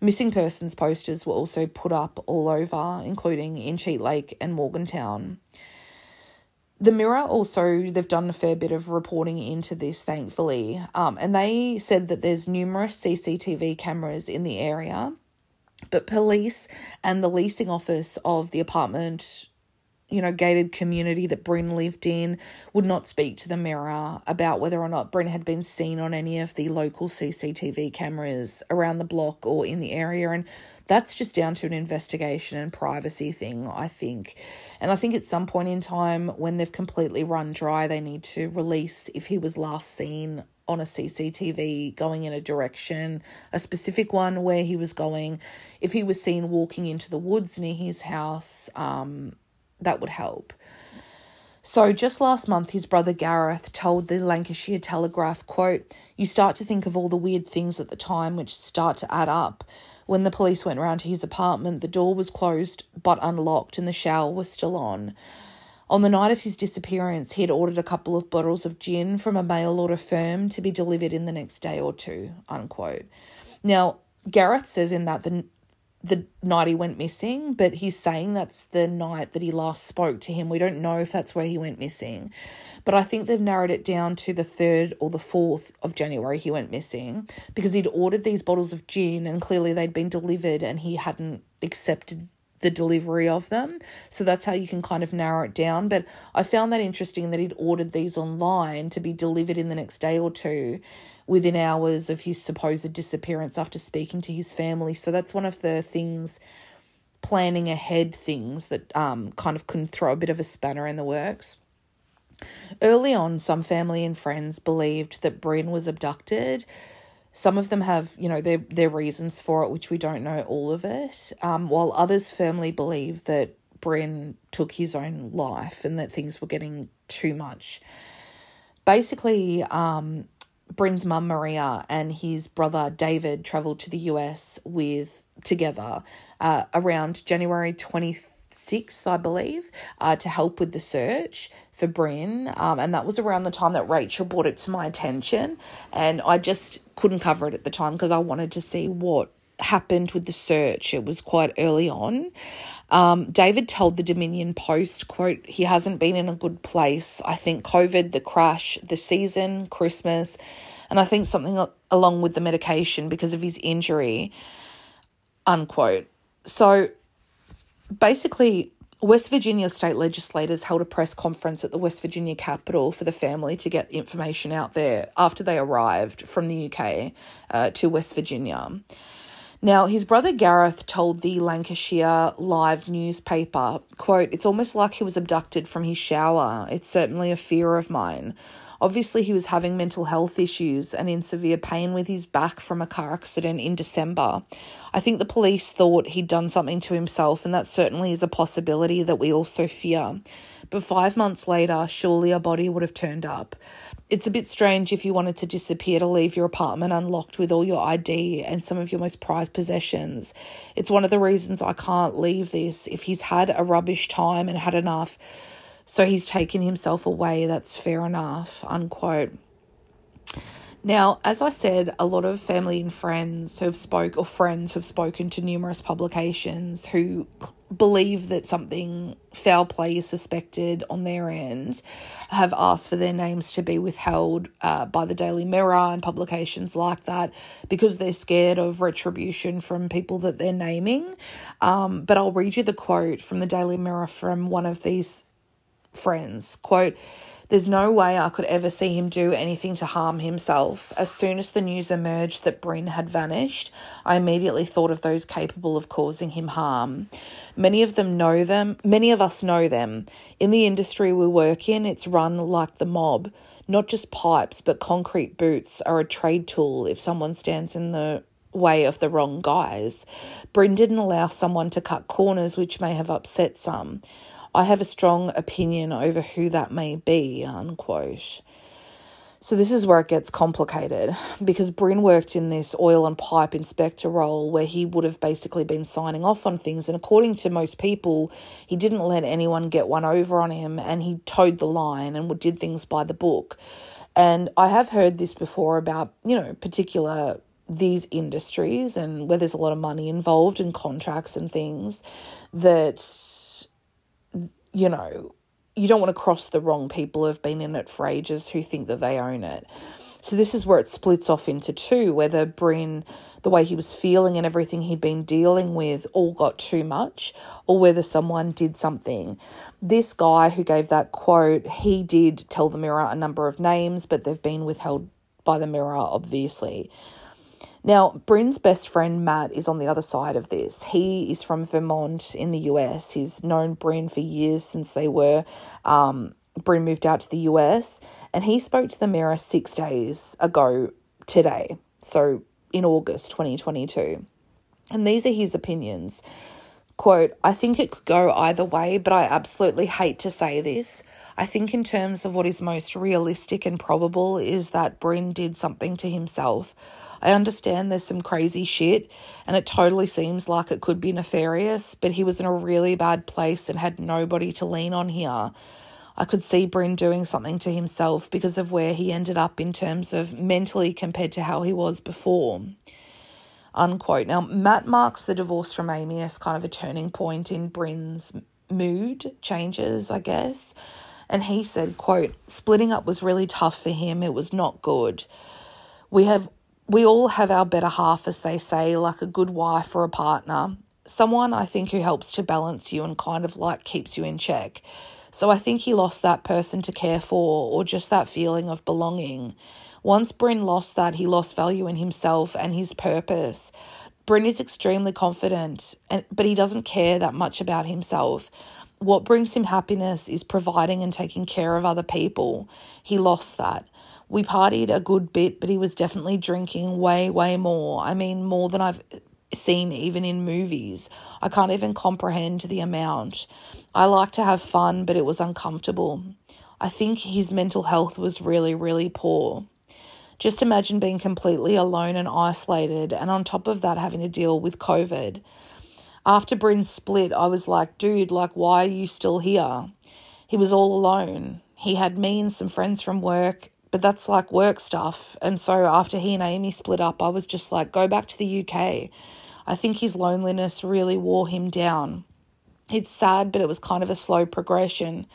Missing persons posters were also put up all over, including in Cheat Lake and Morgantown. The Mirror also, they've done a fair bit of reporting into this, thankfully. Um, and they said that there's numerous CCTV cameras in the area, but police and the leasing office of the apartment you know, gated community that Bryn lived in would not speak to the mirror about whether or not Bryn had been seen on any of the local CCTV cameras around the block or in the area. And that's just down to an investigation and privacy thing, I think. And I think at some point in time, when they've completely run dry, they need to release if he was last seen on a CCTV going in a direction, a specific one where he was going. If he was seen walking into the woods near his house, um, that would help. So just last month his brother Gareth told the Lancashire Telegraph, quote, "You start to think of all the weird things at the time which start to add up. When the police went round to his apartment, the door was closed but unlocked and the shower was still on." On the night of his disappearance, he had ordered a couple of bottles of gin from a mail order firm to be delivered in the next day or two. Unquote. Now, Gareth says in that the the night he went missing, but he's saying that's the night that he last spoke to him. We don't know if that's where he went missing, but I think they've narrowed it down to the 3rd or the 4th of January he went missing because he'd ordered these bottles of gin and clearly they'd been delivered and he hadn't accepted the delivery of them. So that's how you can kind of narrow it down. But I found that interesting that he'd ordered these online to be delivered in the next day or two within hours of his supposed disappearance after speaking to his family. So that's one of the things, planning ahead things that um, kind of can throw a bit of a spanner in the works. Early on, some family and friends believed that Bryn was abducted some of them have, you know, their their reasons for it, which we don't know all of it. Um, while others firmly believe that Bryn took his own life and that things were getting too much. Basically, um, Bryn's mum Maria and his brother David travelled to the US with together uh, around January 26th, I believe, uh, to help with the search for Bryn. Um, and that was around the time that Rachel brought it to my attention. And I just couldn't cover it at the time because I wanted to see what happened with the search. It was quite early on. Um, David told the Dominion Post, quote, he hasn't been in a good place. I think COVID, the crash, the season, Christmas, and I think something along with the medication because of his injury, unquote. So basically, West Virginia state legislators held a press conference at the West Virginia Capitol for the family to get information out there after they arrived from the UK uh, to West Virginia. Now, his brother Gareth told the Lancashire Live newspaper, quote, It's almost like he was abducted from his shower. It's certainly a fear of mine. Obviously, he was having mental health issues and in severe pain with his back from a car accident in December. I think the police thought he'd done something to himself, and that certainly is a possibility that we also fear. But five months later, surely a body would have turned up. It's a bit strange if you wanted to disappear to leave your apartment unlocked with all your ID and some of your most prized possessions. It's one of the reasons I can't leave this. If he's had a rubbish time and had enough, so he's taken himself away. That's fair enough, unquote. Now, as I said, a lot of family and friends who have spoke or friends have spoken to numerous publications who believe that something foul play is suspected on their end have asked for their names to be withheld uh, by the Daily Mirror and publications like that because they're scared of retribution from people that they're naming. Um, but I'll read you the quote from the Daily Mirror from one of these friends. Quote, there's no way I could ever see him do anything to harm himself. As soon as the news emerged that Bryn had vanished, I immediately thought of those capable of causing him harm. Many of them know them, many of us know them. In the industry we work in, it's run like the mob. Not just pipes, but concrete boots are a trade tool if someone stands in the way of the wrong guys. Bryn didn't allow someone to cut corners, which may have upset some. I have a strong opinion over who that may be, unquote. So this is where it gets complicated because Bryn worked in this oil and pipe inspector role where he would have basically been signing off on things and according to most people he didn't let anyone get one over on him and he toed the line and did things by the book. And I have heard this before about, you know, particular these industries and where there's a lot of money involved in contracts and things that you know you don't want to cross the wrong people who've been in it for ages who think that they own it. So this is where it splits off into two, whether Bryn, the way he was feeling and everything he'd been dealing with all got too much, or whether someone did something. This guy who gave that quote, he did tell the Mirror a number of names, but they've been withheld by the Mirror, obviously. Now, Bryn's best friend Matt is on the other side of this. He is from Vermont in the US. He's known Bryn for years since they were. Um, Bryn moved out to the US and he spoke to the Mirror six days ago today. So in August 2022. And these are his opinions. Quote, I think it could go either way, but I absolutely hate to say this. I think, in terms of what is most realistic and probable, is that Bryn did something to himself. I understand there's some crazy shit and it totally seems like it could be nefarious, but he was in a really bad place and had nobody to lean on here. I could see Bryn doing something to himself because of where he ended up in terms of mentally compared to how he was before. Unquote. Now, Matt marks the divorce from Amy as kind of a turning point in Bryn's mood changes, I guess. And he said, quote, splitting up was really tough for him. It was not good. We have we all have our better half, as they say, like a good wife or a partner. Someone I think who helps to balance you and kind of like keeps you in check. So I think he lost that person to care for or just that feeling of belonging. Once Bryn lost that, he lost value in himself and his purpose. Bryn is extremely confident, and, but he doesn't care that much about himself. What brings him happiness is providing and taking care of other people. He lost that. We partied a good bit, but he was definitely drinking way, way more. I mean, more than I've seen even in movies. I can't even comprehend the amount. I like to have fun, but it was uncomfortable. I think his mental health was really, really poor. Just imagine being completely alone and isolated, and on top of that, having to deal with COVID. After Bryn's split, I was like, dude, like, why are you still here? He was all alone. He had me and some friends from work, but that's like work stuff. And so after he and Amy split up, I was just like, go back to the UK. I think his loneliness really wore him down. It's sad, but it was kind of a slow progression.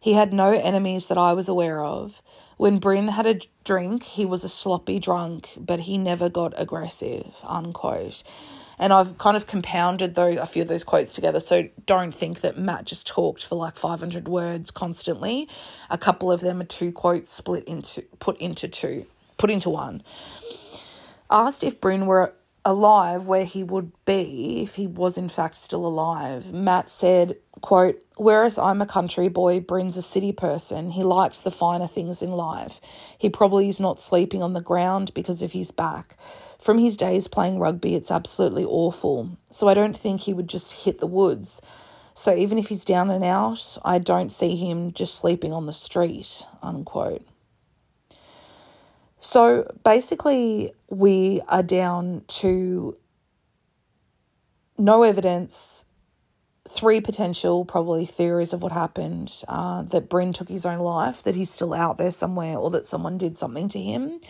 He had no enemies that I was aware of. When Bryn had a drink, he was a sloppy drunk, but he never got aggressive, unquote. And I've kind of compounded though a few of those quotes together. So don't think that Matt just talked for like 500 words constantly. A couple of them are two quotes split into put into two, put into one. Asked if Bryn were alive where he would be if he was in fact still alive. Matt said, quote, Whereas I'm a country boy, Bryn's a city person. He likes the finer things in life. He probably is not sleeping on the ground because of his back. From his days playing rugby, it's absolutely awful. So I don't think he would just hit the woods. So even if he's down and out, I don't see him just sleeping on the street, unquote. So basically, we are down to no evidence three potential probably theories of what happened uh, that Bryn took his own life, that he's still out there somewhere, or that someone did something to him.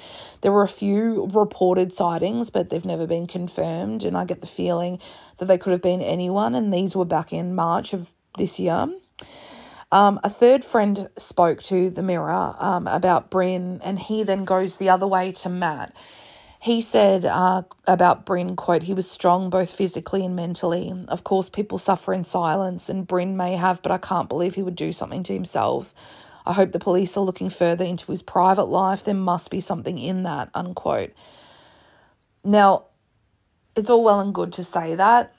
There were a few reported sightings, but they've never been confirmed. And I get the feeling that they could have been anyone, and these were back in March of this year. Um, a third friend spoke to the Mirror um, about Bryn, and he then goes the other way to Matt. He said uh, about Bryn, quote, he was strong both physically and mentally. Of course, people suffer in silence, and Bryn may have, but I can't believe he would do something to himself. I hope the police are looking further into his private life. There must be something in that, unquote. Now, it's all well and good to say that,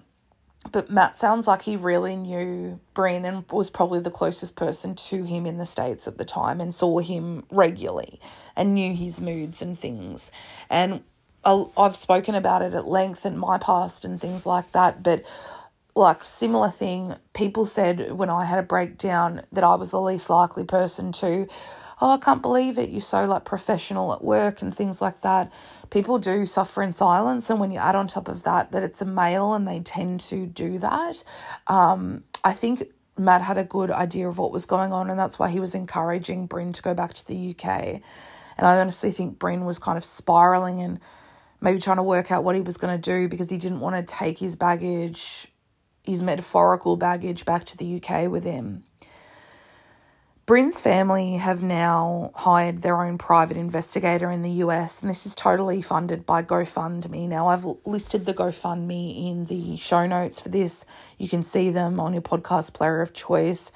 but Matt sounds like he really knew Bryn and was probably the closest person to him in the States at the time and saw him regularly and knew his moods and things. And I've spoken about it at length in my past and things like that, but like similar thing. People said when I had a breakdown that I was the least likely person to, oh, I can't believe it. You're so like professional at work and things like that. People do suffer in silence, and when you add on top of that that it's a male and they tend to do that, um, I think Matt had a good idea of what was going on, and that's why he was encouraging Bryn to go back to the UK. And I honestly think Bryn was kind of spiraling and maybe trying to work out what he was going to do because he didn't want to take his baggage his metaphorical baggage back to the UK with him. Bryn's family have now hired their own private investigator in the US, and this is totally funded by GoFundMe. Now, I've listed the GoFundMe in the show notes for this. You can see them on your podcast player of choice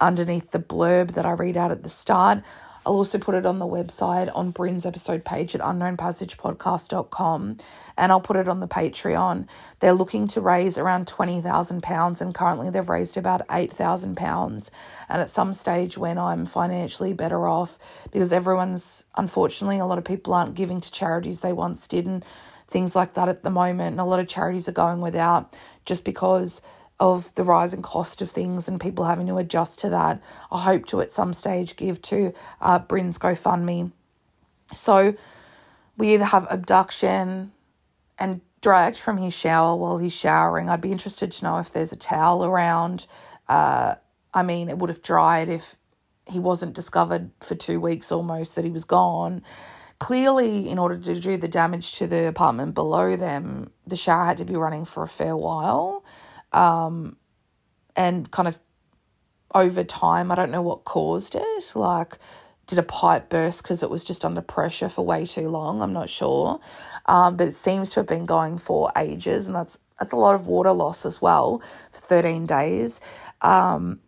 underneath the blurb that I read out at the start. I'll also put it on the website on Bryn's episode page at unknownpassagepodcast.com and I'll put it on the Patreon. They're looking to raise around £20,000 and currently they've raised about £8,000. And at some stage when I'm financially better off, because everyone's, unfortunately, a lot of people aren't giving to charities they once did and things like that at the moment. And a lot of charities are going without just because of the rising cost of things and people having to adjust to that. I hope to at some stage give to uh, Bryn's GoFundMe. So we either have abduction and dragged from his shower while he's showering. I'd be interested to know if there's a towel around. Uh, I mean, it would have dried if he wasn't discovered for two weeks almost that he was gone. Clearly, in order to do the damage to the apartment below them, the shower had to be running for a fair while um, and kind of over time, I don't know what caused it. Like, did a pipe burst because it was just under pressure for way too long? I'm not sure, um, but it seems to have been going for ages, and that's that's a lot of water loss as well for 13 days. Um,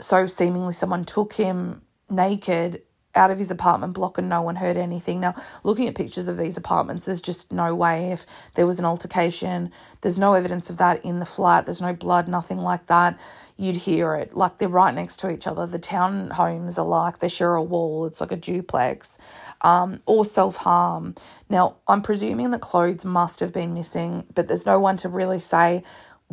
so seemingly someone took him naked out of his apartment block and no one heard anything. Now, looking at pictures of these apartments, there's just no way if there was an altercation, there's no evidence of that in the flat, there's no blood, nothing like that. You'd hear it. Like they're right next to each other. The townhomes are like they share a wall, it's like a duplex, um, or self harm. Now, I'm presuming that clothes must have been missing, but there's no one to really say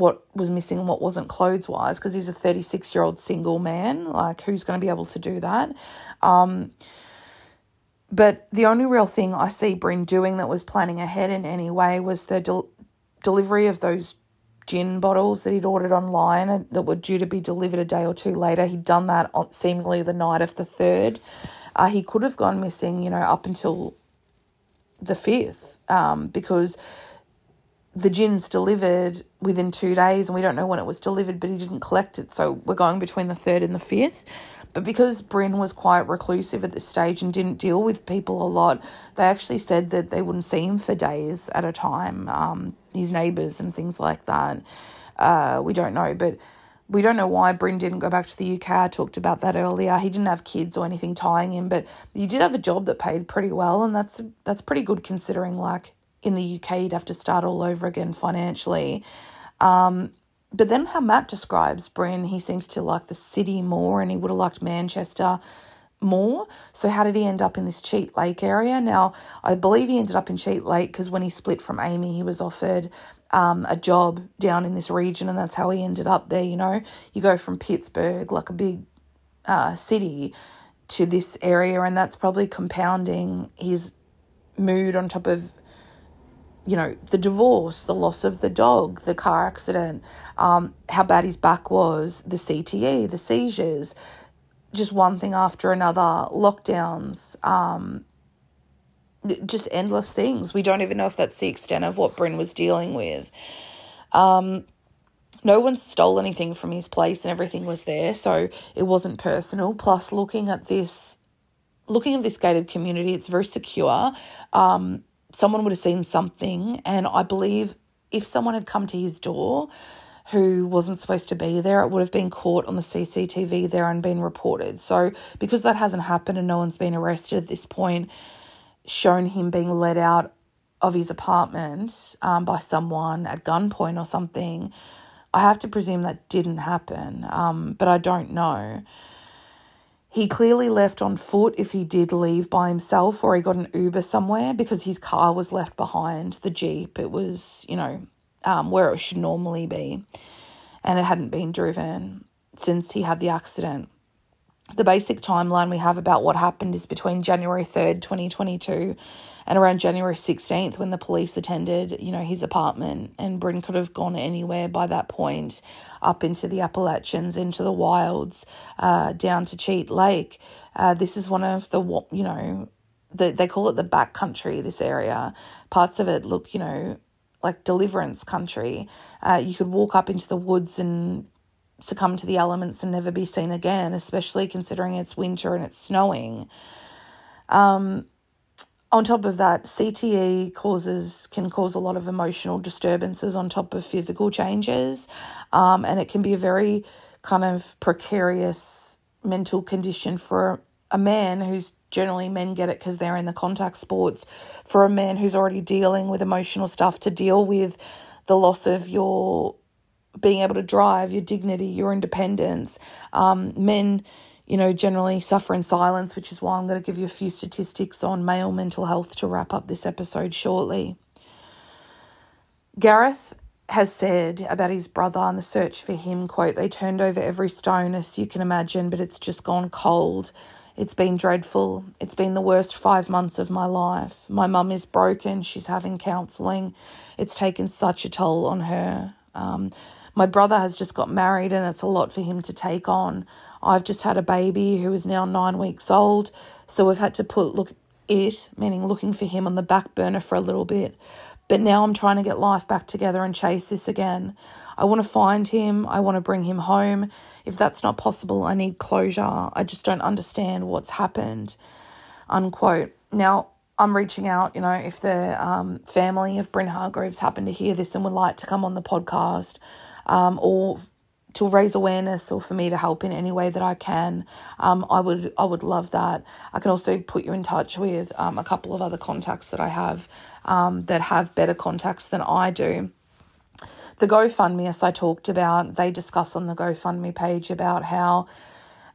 what was missing and what wasn't clothes wise because he's a 36 year old single man. Like, who's going to be able to do that? Um, but the only real thing I see Bryn doing that was planning ahead in any way was the del- delivery of those gin bottles that he'd ordered online that were due to be delivered a day or two later. He'd done that on seemingly the night of the third. Uh, he could have gone missing, you know, up until the fifth um, because the gin's delivered within two days and we don't know when it was delivered, but he didn't collect it. So we're going between the third and the fifth. But because Bryn was quite reclusive at this stage and didn't deal with people a lot, they actually said that they wouldn't see him for days at a time, um, his neighbours and things like that. Uh, we don't know, but we don't know why Bryn didn't go back to the UK. I talked about that earlier. He didn't have kids or anything tying him, but he did have a job that paid pretty well, and that's that's pretty good considering like in the UK, you'd have to start all over again financially. Um, but then how Matt describes Bryn, he seems to like the city more and he would have liked Manchester more. So how did he end up in this Cheat Lake area? Now, I believe he ended up in Cheat Lake because when he split from Amy, he was offered um, a job down in this region and that's how he ended up there, you know. You go from Pittsburgh, like a big uh, city, to this area and that's probably compounding his mood on top of you know, the divorce, the loss of the dog, the car accident, um, how bad his back was, the CTE, the seizures, just one thing after another, lockdowns, um, just endless things. We don't even know if that's the extent of what Bryn was dealing with. Um, no one stole anything from his place and everything was there, so it wasn't personal. Plus, looking at this, looking at this gated community, it's very secure. Um, someone would have seen something. And I believe if someone had come to his door who wasn't supposed to be there, it would have been caught on the CCTV there and been reported. So, because that hasn't happened and no one's been arrested at this point, shown him being let out of his apartment um, by someone at gunpoint or something, I have to presume that didn't happen, um, but I don't know. He clearly left on foot if he did leave by himself or he got an Uber somewhere because his car was left behind, the Jeep. It was, you know, um, where it should normally be. and it hadn't been driven since he had the accident. The basic timeline we have about what happened is between January 3rd, 2022 and around January 16th when the police attended, you know, his apartment and Bryn could have gone anywhere by that point up into the Appalachians, into the wilds, uh, down to Cheat Lake. Uh, this is one of the, you know, the, they call it the back country, this area. Parts of it look, you know, like deliverance country. Uh, you could walk up into the woods and succumb to the elements and never be seen again, especially considering it's winter and it's snowing. Um, on top of that, CTE causes can cause a lot of emotional disturbances on top of physical changes, um, and it can be a very kind of precarious mental condition for a man who's generally men get it because they're in the contact sports. For a man who's already dealing with emotional stuff to deal with the loss of your being able to drive, your dignity, your independence, um, men you know, generally suffer in silence, which is why I'm going to give you a few statistics on male mental health to wrap up this episode shortly. Gareth has said about his brother and the search for him, quote, they turned over every stone as you can imagine, but it's just gone cold. It's been dreadful. It's been the worst five months of my life. My mum is broken. She's having counselling. It's taken such a toll on her. Um, my brother has just got married and it's a lot for him to take on. I've just had a baby who is now nine weeks old, so we've had to put look it, meaning looking for him on the back burner for a little bit. But now I'm trying to get life back together and chase this again. I want to find him. I want to bring him home. If that's not possible, I need closure. I just don't understand what's happened. Unquote. Now, I'm reaching out, you know, if the um, family of Bryn Hargreaves happen to hear this and would like to come on the podcast, um, or to raise awareness or for me to help in any way that I can, um, I would I would love that. I can also put you in touch with um, a couple of other contacts that I have um, that have better contacts than I do. The GoFundMe, as I talked about, they discuss on the GoFundMe page about how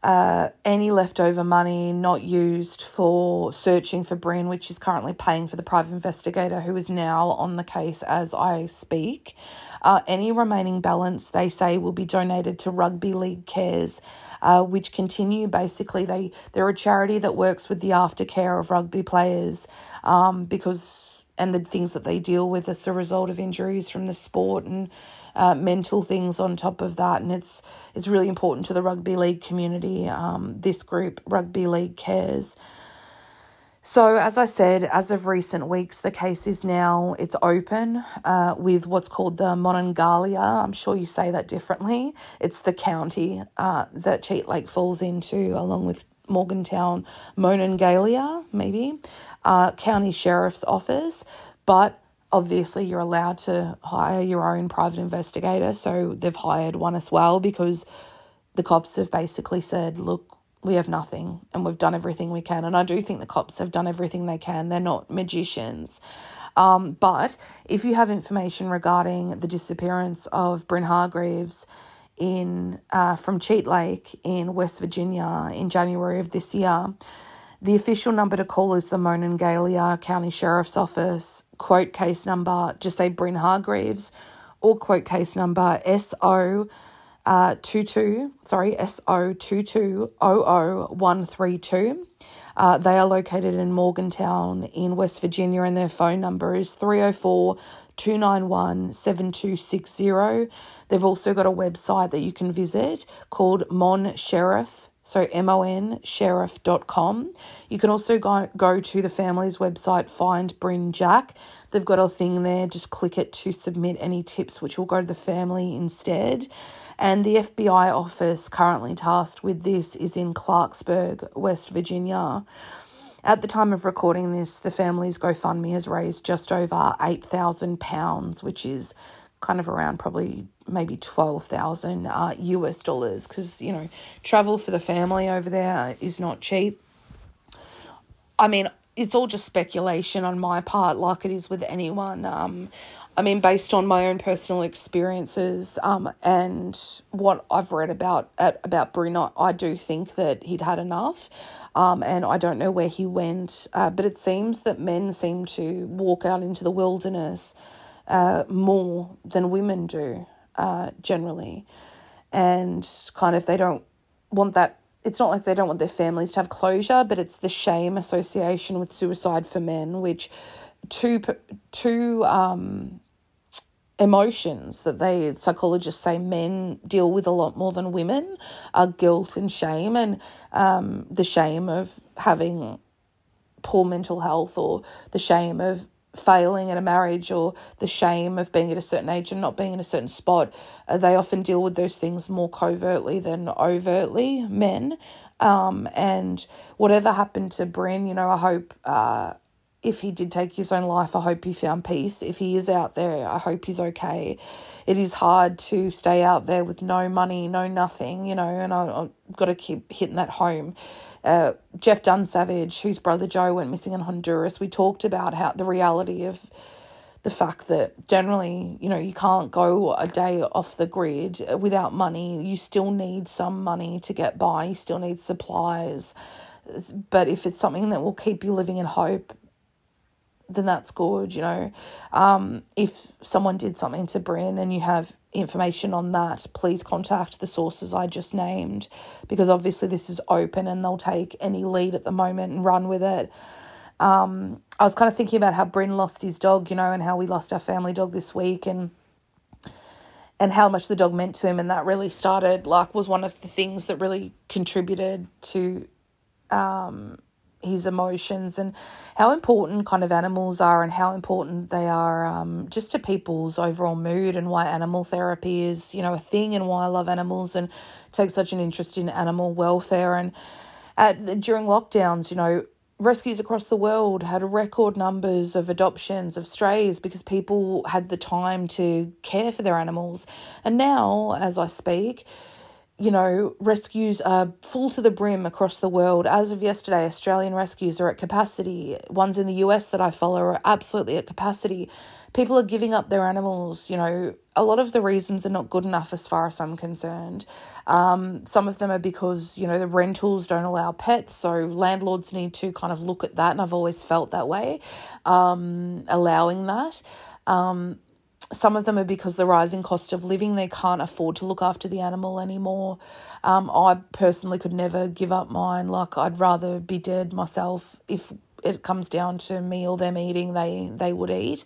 uh, any leftover money not used for searching for Bryn, which is currently paying for the private investigator who is now on the case as I speak. Uh, any remaining balance, they say, will be donated to Rugby League Cares, uh, which continue basically. They, they're a charity that works with the aftercare of rugby players um, because and the things that they deal with as a result of injuries from the sport and uh, mental things on top of that. And it's it's really important to the rugby league community. Um, this group, Rugby League Cares. So, as I said, as of recent weeks, the case is now it's open uh, with what's called the Monongalia. I'm sure you say that differently. It's the county uh, that Cheat Lake falls into, along with Morgantown, Monongalia, maybe, uh, county sheriff's office. But obviously, you're allowed to hire your own private investigator. So they've hired one as well because the cops have basically said, look, we have nothing and we've done everything we can. And I do think the cops have done everything they can. They're not magicians. Um, but if you have information regarding the disappearance of Bryn Hargreaves, in uh, from Cheat Lake in West Virginia in January of this year. The official number to call is the Monongalia County Sheriff's Office. Quote case number, just say Bryn Hargreaves, or quote case number SO uh, 22, sorry, SO 2200132. Uh, they are located in Morgantown in West Virginia, and their phone number is 304 291 7260. They've also got a website that you can visit called Mon Sheriff so M-O-N sheriff.com. You can also go, go to the family's website, Find Bryn Jack. They've got a thing there, just click it to submit any tips, which will go to the family instead. And the FBI office currently tasked with this is in Clarksburg, West Virginia. At the time of recording this, the family's GoFundMe has raised just over £8,000, which is kind of around probably maybe 12,000 uh, US dollars because, you know, travel for the family over there is not cheap. I mean, it's all just speculation on my part, like it is with anyone. Um, I mean, based on my own personal experiences um, and what I've read about at, about Bruno, I do think that he'd had enough, um, and I don't know where he went. Uh, but it seems that men seem to walk out into the wilderness uh, more than women do. uh, generally. And kind of they don't want that. It's not like they don't want their families to have closure, but it's the shame association with suicide for men, which two two um, emotions that they psychologists say men deal with a lot more than women are guilt and shame and um, the shame of having poor mental health or the shame of failing in a marriage or the shame of being at a certain age and not being in a certain spot. Uh, they often deal with those things more covertly than overtly men. Um, and whatever happened to Bryn you know I hope uh, if he did take his own life, I hope he found peace. If he is out there, I hope he's okay. It is hard to stay out there with no money, no nothing, you know, and I, have got to keep hitting that home. Uh, Jeff Dunsavage, whose brother Joe went missing in Honduras, we talked about how the reality of the fact that generally, you know, you can't go a day off the grid without money. You still need some money to get by, you still need supplies. But if it's something that will keep you living in hope, then that's good, you know. Um, if someone did something to Bryn and you have information on that, please contact the sources I just named because obviously this is open and they'll take any lead at the moment and run with it. Um, I was kind of thinking about how Bryn lost his dog, you know, and how we lost our family dog this week and and how much the dog meant to him and that really started like was one of the things that really contributed to um his emotions and how important kind of animals are and how important they are um, just to people's overall mood and why animal therapy is you know a thing and why I love animals and take such an interest in animal welfare. And at during lockdowns you know rescues across the world had record numbers of adoptions of strays because people had the time to care for their animals. And now as I speak you know, rescues are full to the brim across the world. As of yesterday, Australian rescues are at capacity. Ones in the US that I follow are absolutely at capacity. People are giving up their animals. You know, a lot of the reasons are not good enough as far as I'm concerned. Um, some of them are because, you know, the rentals don't allow pets. So landlords need to kind of look at that. And I've always felt that way, um, allowing that. Um, some of them are because the rising cost of living, they can't afford to look after the animal anymore. Um, I personally could never give up mine. Like I'd rather be dead myself if it comes down to me or them eating, they they would eat,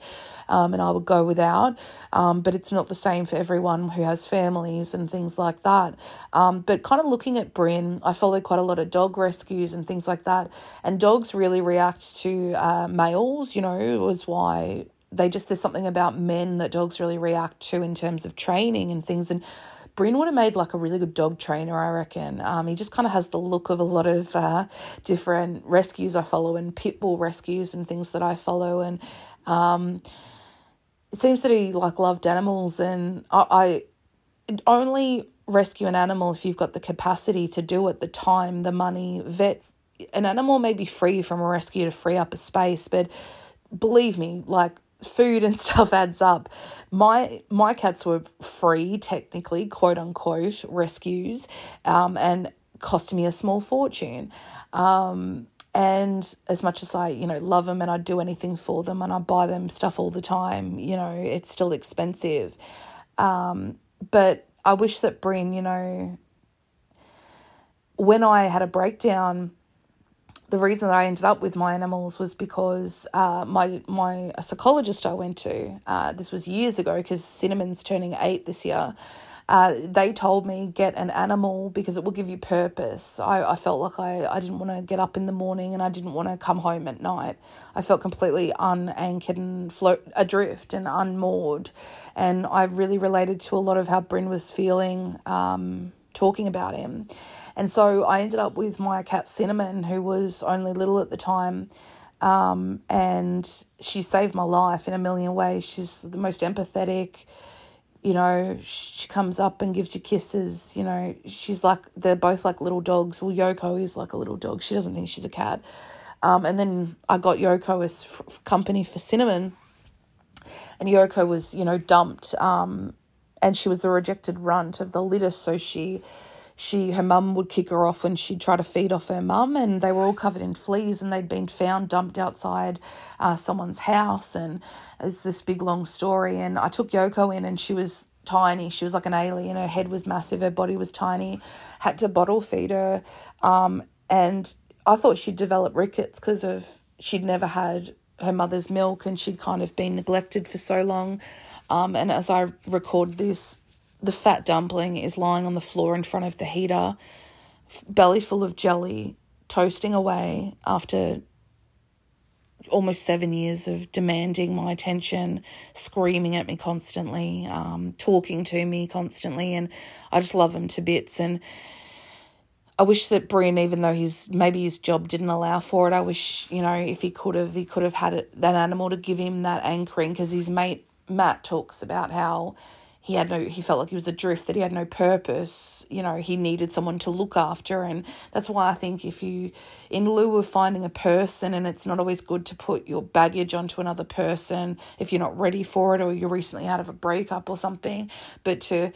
um, and I would go without. Um, but it's not the same for everyone who has families and things like that. Um, but kind of looking at Bryn, I follow quite a lot of dog rescues and things like that, and dogs really react to uh, males. You know, was why they just there's something about men that dogs really react to in terms of training and things and Bryn would have made like a really good dog trainer, I reckon. Um, he just kind of has the look of a lot of uh, different rescues I follow and pit bull rescues and things that I follow. And um, it seems that he like loved animals, and I, I only rescue an animal if you've got the capacity to do it, the time, the money. Vets, an animal may be free from a rescue to free up a space, but believe me, like food and stuff adds up. My my cats were free technically, quote unquote, rescues, um, and cost me a small fortune. Um, and as much as I, you know, love them and I'd do anything for them and I buy them stuff all the time, you know, it's still expensive. Um, but I wish that Bryn, you know, when I had a breakdown the reason that I ended up with my animals was because uh, my my psychologist I went to uh, this was years ago because Cinnamon's turning eight this year. Uh, they told me get an animal because it will give you purpose. I, I felt like I, I didn't want to get up in the morning and I didn't want to come home at night. I felt completely unanchored and float adrift and unmoored. And I really related to a lot of how Bryn was feeling um, talking about him. And so I ended up with my cat Cinnamon, who was only little at the time. Um, and she saved my life in a million ways. She's the most empathetic, you know, she comes up and gives you kisses, you know, she's like, they're both like little dogs. Well, Yoko is like a little dog. She doesn't think she's a cat. Um, and then I got Yoko as f- company for Cinnamon. And Yoko was, you know, dumped. Um, and she was the rejected runt of the litter. So she she her mum would kick her off when she'd try to feed off her mum and they were all covered in fleas and they'd been found dumped outside uh, someone's house and it's this big long story and I took Yoko in and she was tiny. She was like an alien. Her head was massive. Her body was tiny. Had to bottle feed her. Um, and I thought she'd develop rickets because of she'd never had her mother's milk and she'd kind of been neglected for so long. Um, and as I record this, the fat dumpling is lying on the floor in front of the heater, belly full of jelly, toasting away after almost seven years of demanding my attention, screaming at me constantly, um, talking to me constantly, and I just love him to bits. And I wish that Brian, even though his maybe his job didn't allow for it, I wish you know if he could have, he could have had it, that animal to give him that anchoring because his mate Matt talks about how he had no he felt like he was adrift that he had no purpose you know he needed someone to look after. And that's why i think if you in lieu of finding a person and it's not always good to put your baggage onto another person if you're not ready for it or you're recently out of a breakup or something but to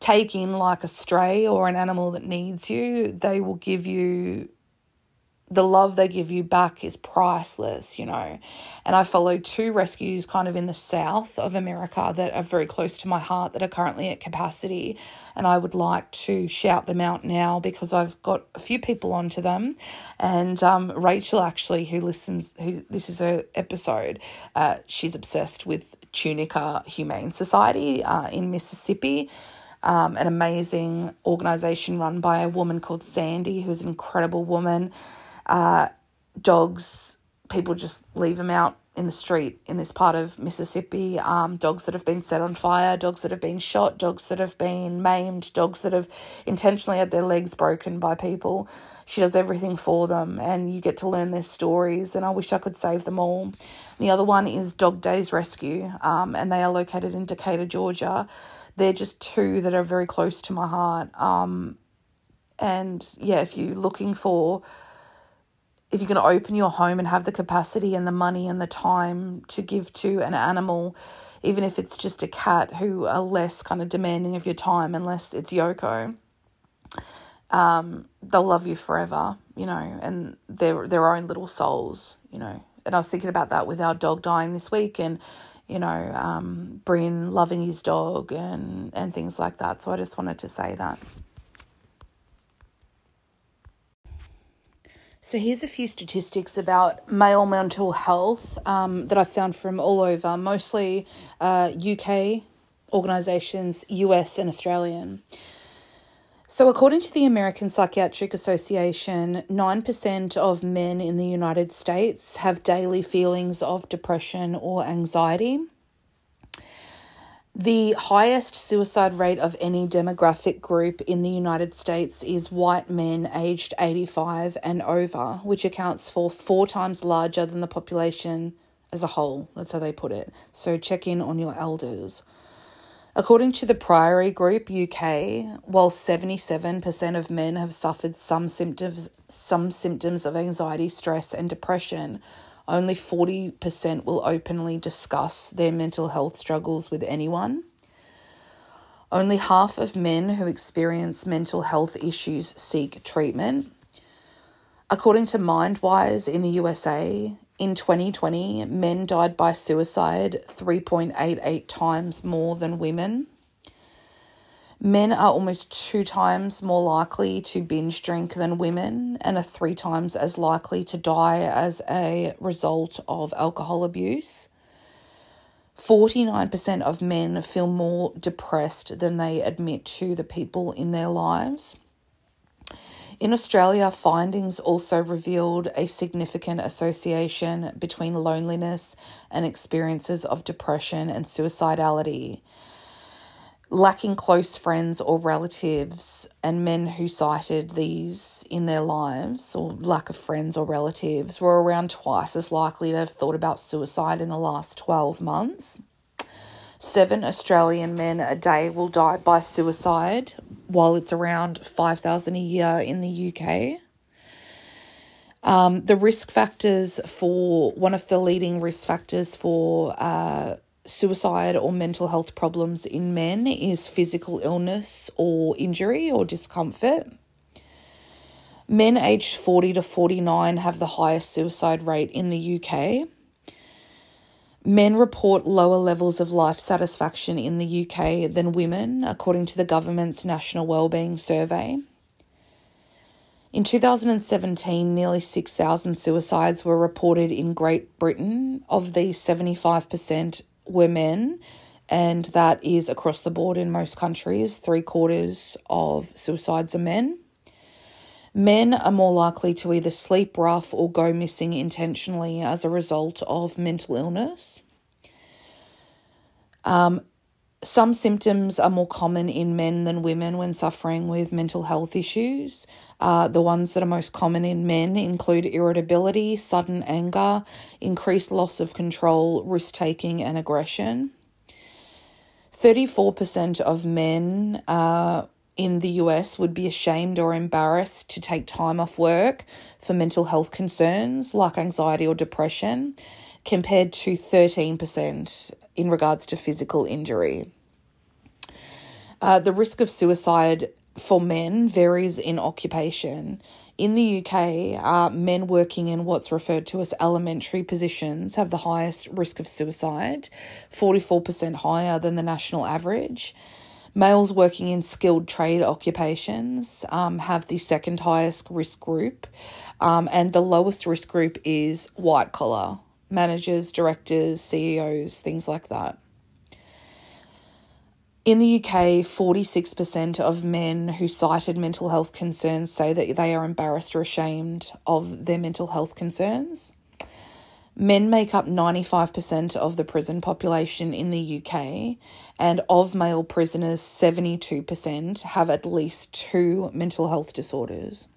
take in like a stray or an animal that needs you they will give you the love they give you back is priceless, you know. And I follow two rescues kind of in the south of America that are very close to my heart that are currently at capacity. And I would like to shout them out now because I've got a few people onto them. And um, Rachel, actually, who listens, who this is her episode, uh, she's obsessed with Tunica Humane Society uh, in Mississippi. Um, an amazing organization run by a woman called Sandy, who's an incredible woman. Uh, dogs, people just leave them out in the street in this part of Mississippi. Um, dogs that have been set on fire, dogs that have been shot, dogs that have been maimed, dogs that have intentionally had their legs broken by people. She does everything for them, and you get to learn their stories. And I wish I could save them all. The other one is Dog Days Rescue, um, and they are located in Decatur, Georgia. They're just two that are very close to my heart. Um, and yeah, if you're looking for if you're going to open your home and have the capacity and the money and the time to give to an animal, even if it's just a cat who are less kind of demanding of your time, unless it's Yoko, um, they'll love you forever, you know, and they're their own little souls, you know. And I was thinking about that with our dog dying this week and, you know, um, Bryn loving his dog and, and things like that. So I just wanted to say that. So, here's a few statistics about male mental health um, that I found from all over, mostly uh, UK organisations, US and Australian. So, according to the American Psychiatric Association, 9% of men in the United States have daily feelings of depression or anxiety. The highest suicide rate of any demographic group in the United States is white men aged 85 and over, which accounts for four times larger than the population as a whole. That's how they put it. So check in on your elders. According to the Priory Group UK, while 77% of men have suffered some symptoms some symptoms of anxiety, stress and depression, only 40% will openly discuss their mental health struggles with anyone. Only half of men who experience mental health issues seek treatment. According to Mindwise in the USA, in 2020, men died by suicide 3.88 times more than women. Men are almost two times more likely to binge drink than women and are three times as likely to die as a result of alcohol abuse. 49% of men feel more depressed than they admit to the people in their lives. In Australia, findings also revealed a significant association between loneliness and experiences of depression and suicidality lacking close friends or relatives, and men who cited these in their lives, or lack of friends or relatives, were around twice as likely to have thought about suicide in the last 12 months. Seven Australian men a day will die by suicide, while it's around 5,000 a year in the UK. Um, the risk factors for one of the leading risk factors for uh, suicide or mental health problems in men is physical illness or injury or discomfort. Men aged 40 to 49 have the highest suicide rate in the UK. Men report lower levels of life satisfaction in the UK than women, according to the government's National Wellbeing Survey. In 2017, nearly 6,000 suicides were reported in Great Britain. Of these, 75% were men, and that is across the board in most countries. Three quarters of suicides are men. Men are more likely to either sleep rough or go missing intentionally as a result of mental illness. Um, some symptoms are more common in men than women when suffering with mental health issues. Uh, the ones that are most common in men include irritability, sudden anger, increased loss of control, risk taking, and aggression. 34% of men uh, in the US would be ashamed or embarrassed to take time off work for mental health concerns like anxiety or depression, compared to 13% in regards to physical injury. Uh, the risk of suicide for men varies in occupation. In the UK, uh, men working in what's referred to as elementary positions have the highest risk of suicide, 44% higher than the national average. Males working in skilled trade occupations um, have the second highest risk group, um, and the lowest risk group is white collar managers, directors, CEOs, things like that. In the UK, 46% of men who cited mental health concerns say that they are embarrassed or ashamed of their mental health concerns. Men make up 95% of the prison population in the UK, and of male prisoners, 72% have at least two mental health disorders.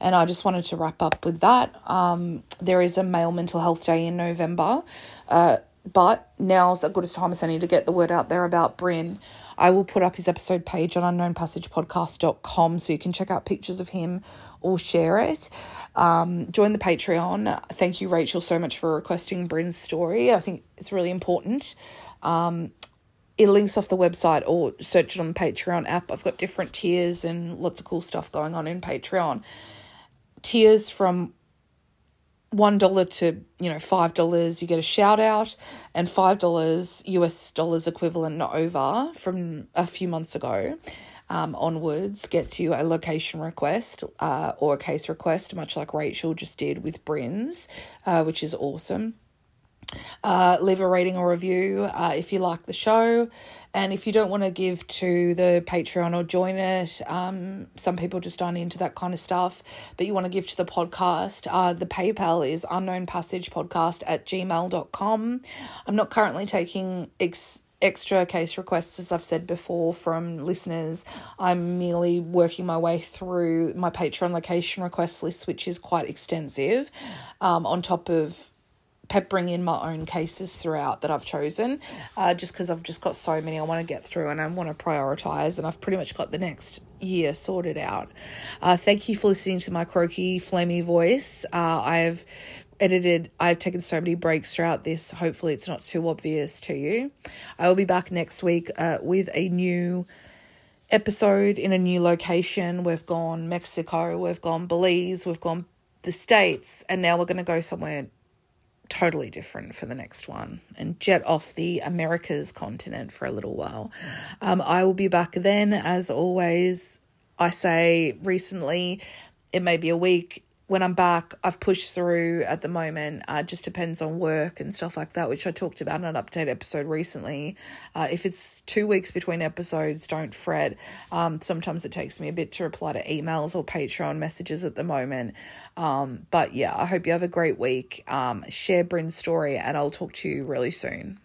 And I just wanted to wrap up with that. Um, there is a Male Mental Health Day in November. Uh, but now's as good as time as any to get the word out there about Bryn. I will put up his episode page on unknownpassagepodcast.com so you can check out pictures of him or share it. Um, join the Patreon. Thank you, Rachel, so much for requesting Bryn's story. I think it's really important. Um, it links off the website or search it on the Patreon app. I've got different tiers and lots of cool stuff going on in Patreon. Tiers from one dollar to you know five dollars you get a shout out and five dollars us dollars equivalent over from a few months ago um, onwards gets you a location request uh, or a case request much like rachel just did with Bryn's uh, which is awesome uh, leave a rating or review uh, if you like the show. And if you don't want to give to the Patreon or join it, um, some people just aren't into that kind of stuff, but you want to give to the podcast, uh, the PayPal is unknownpassagepodcast at gmail.com. I'm not currently taking ex- extra case requests, as I've said before, from listeners. I'm merely working my way through my Patreon location request list, which is quite extensive, um, on top of peppering in my own cases throughout that I've chosen, uh, just because I've just got so many I want to get through and I want to prioritize, and I've pretty much got the next year sorted out. Uh, thank you for listening to my croaky, flamey voice. Uh, I've edited, I've taken so many breaks throughout this. Hopefully, it's not too obvious to you. I will be back next week uh, with a new episode in a new location. We've gone Mexico, we've gone Belize, we've gone the States, and now we're going to go somewhere totally different for the next one and jet off the Americas continent for a little while. Um, I will be back then, as always. I say recently, it may be a week, when I'm back, I've pushed through at the moment. Uh, just depends on work and stuff like that, which I talked about in an update episode recently. Uh, if it's two weeks between episodes, don't fret. Um, sometimes it takes me a bit to reply to emails or Patreon messages at the moment. Um, but yeah, I hope you have a great week. Um, share Bryn's story, and I'll talk to you really soon.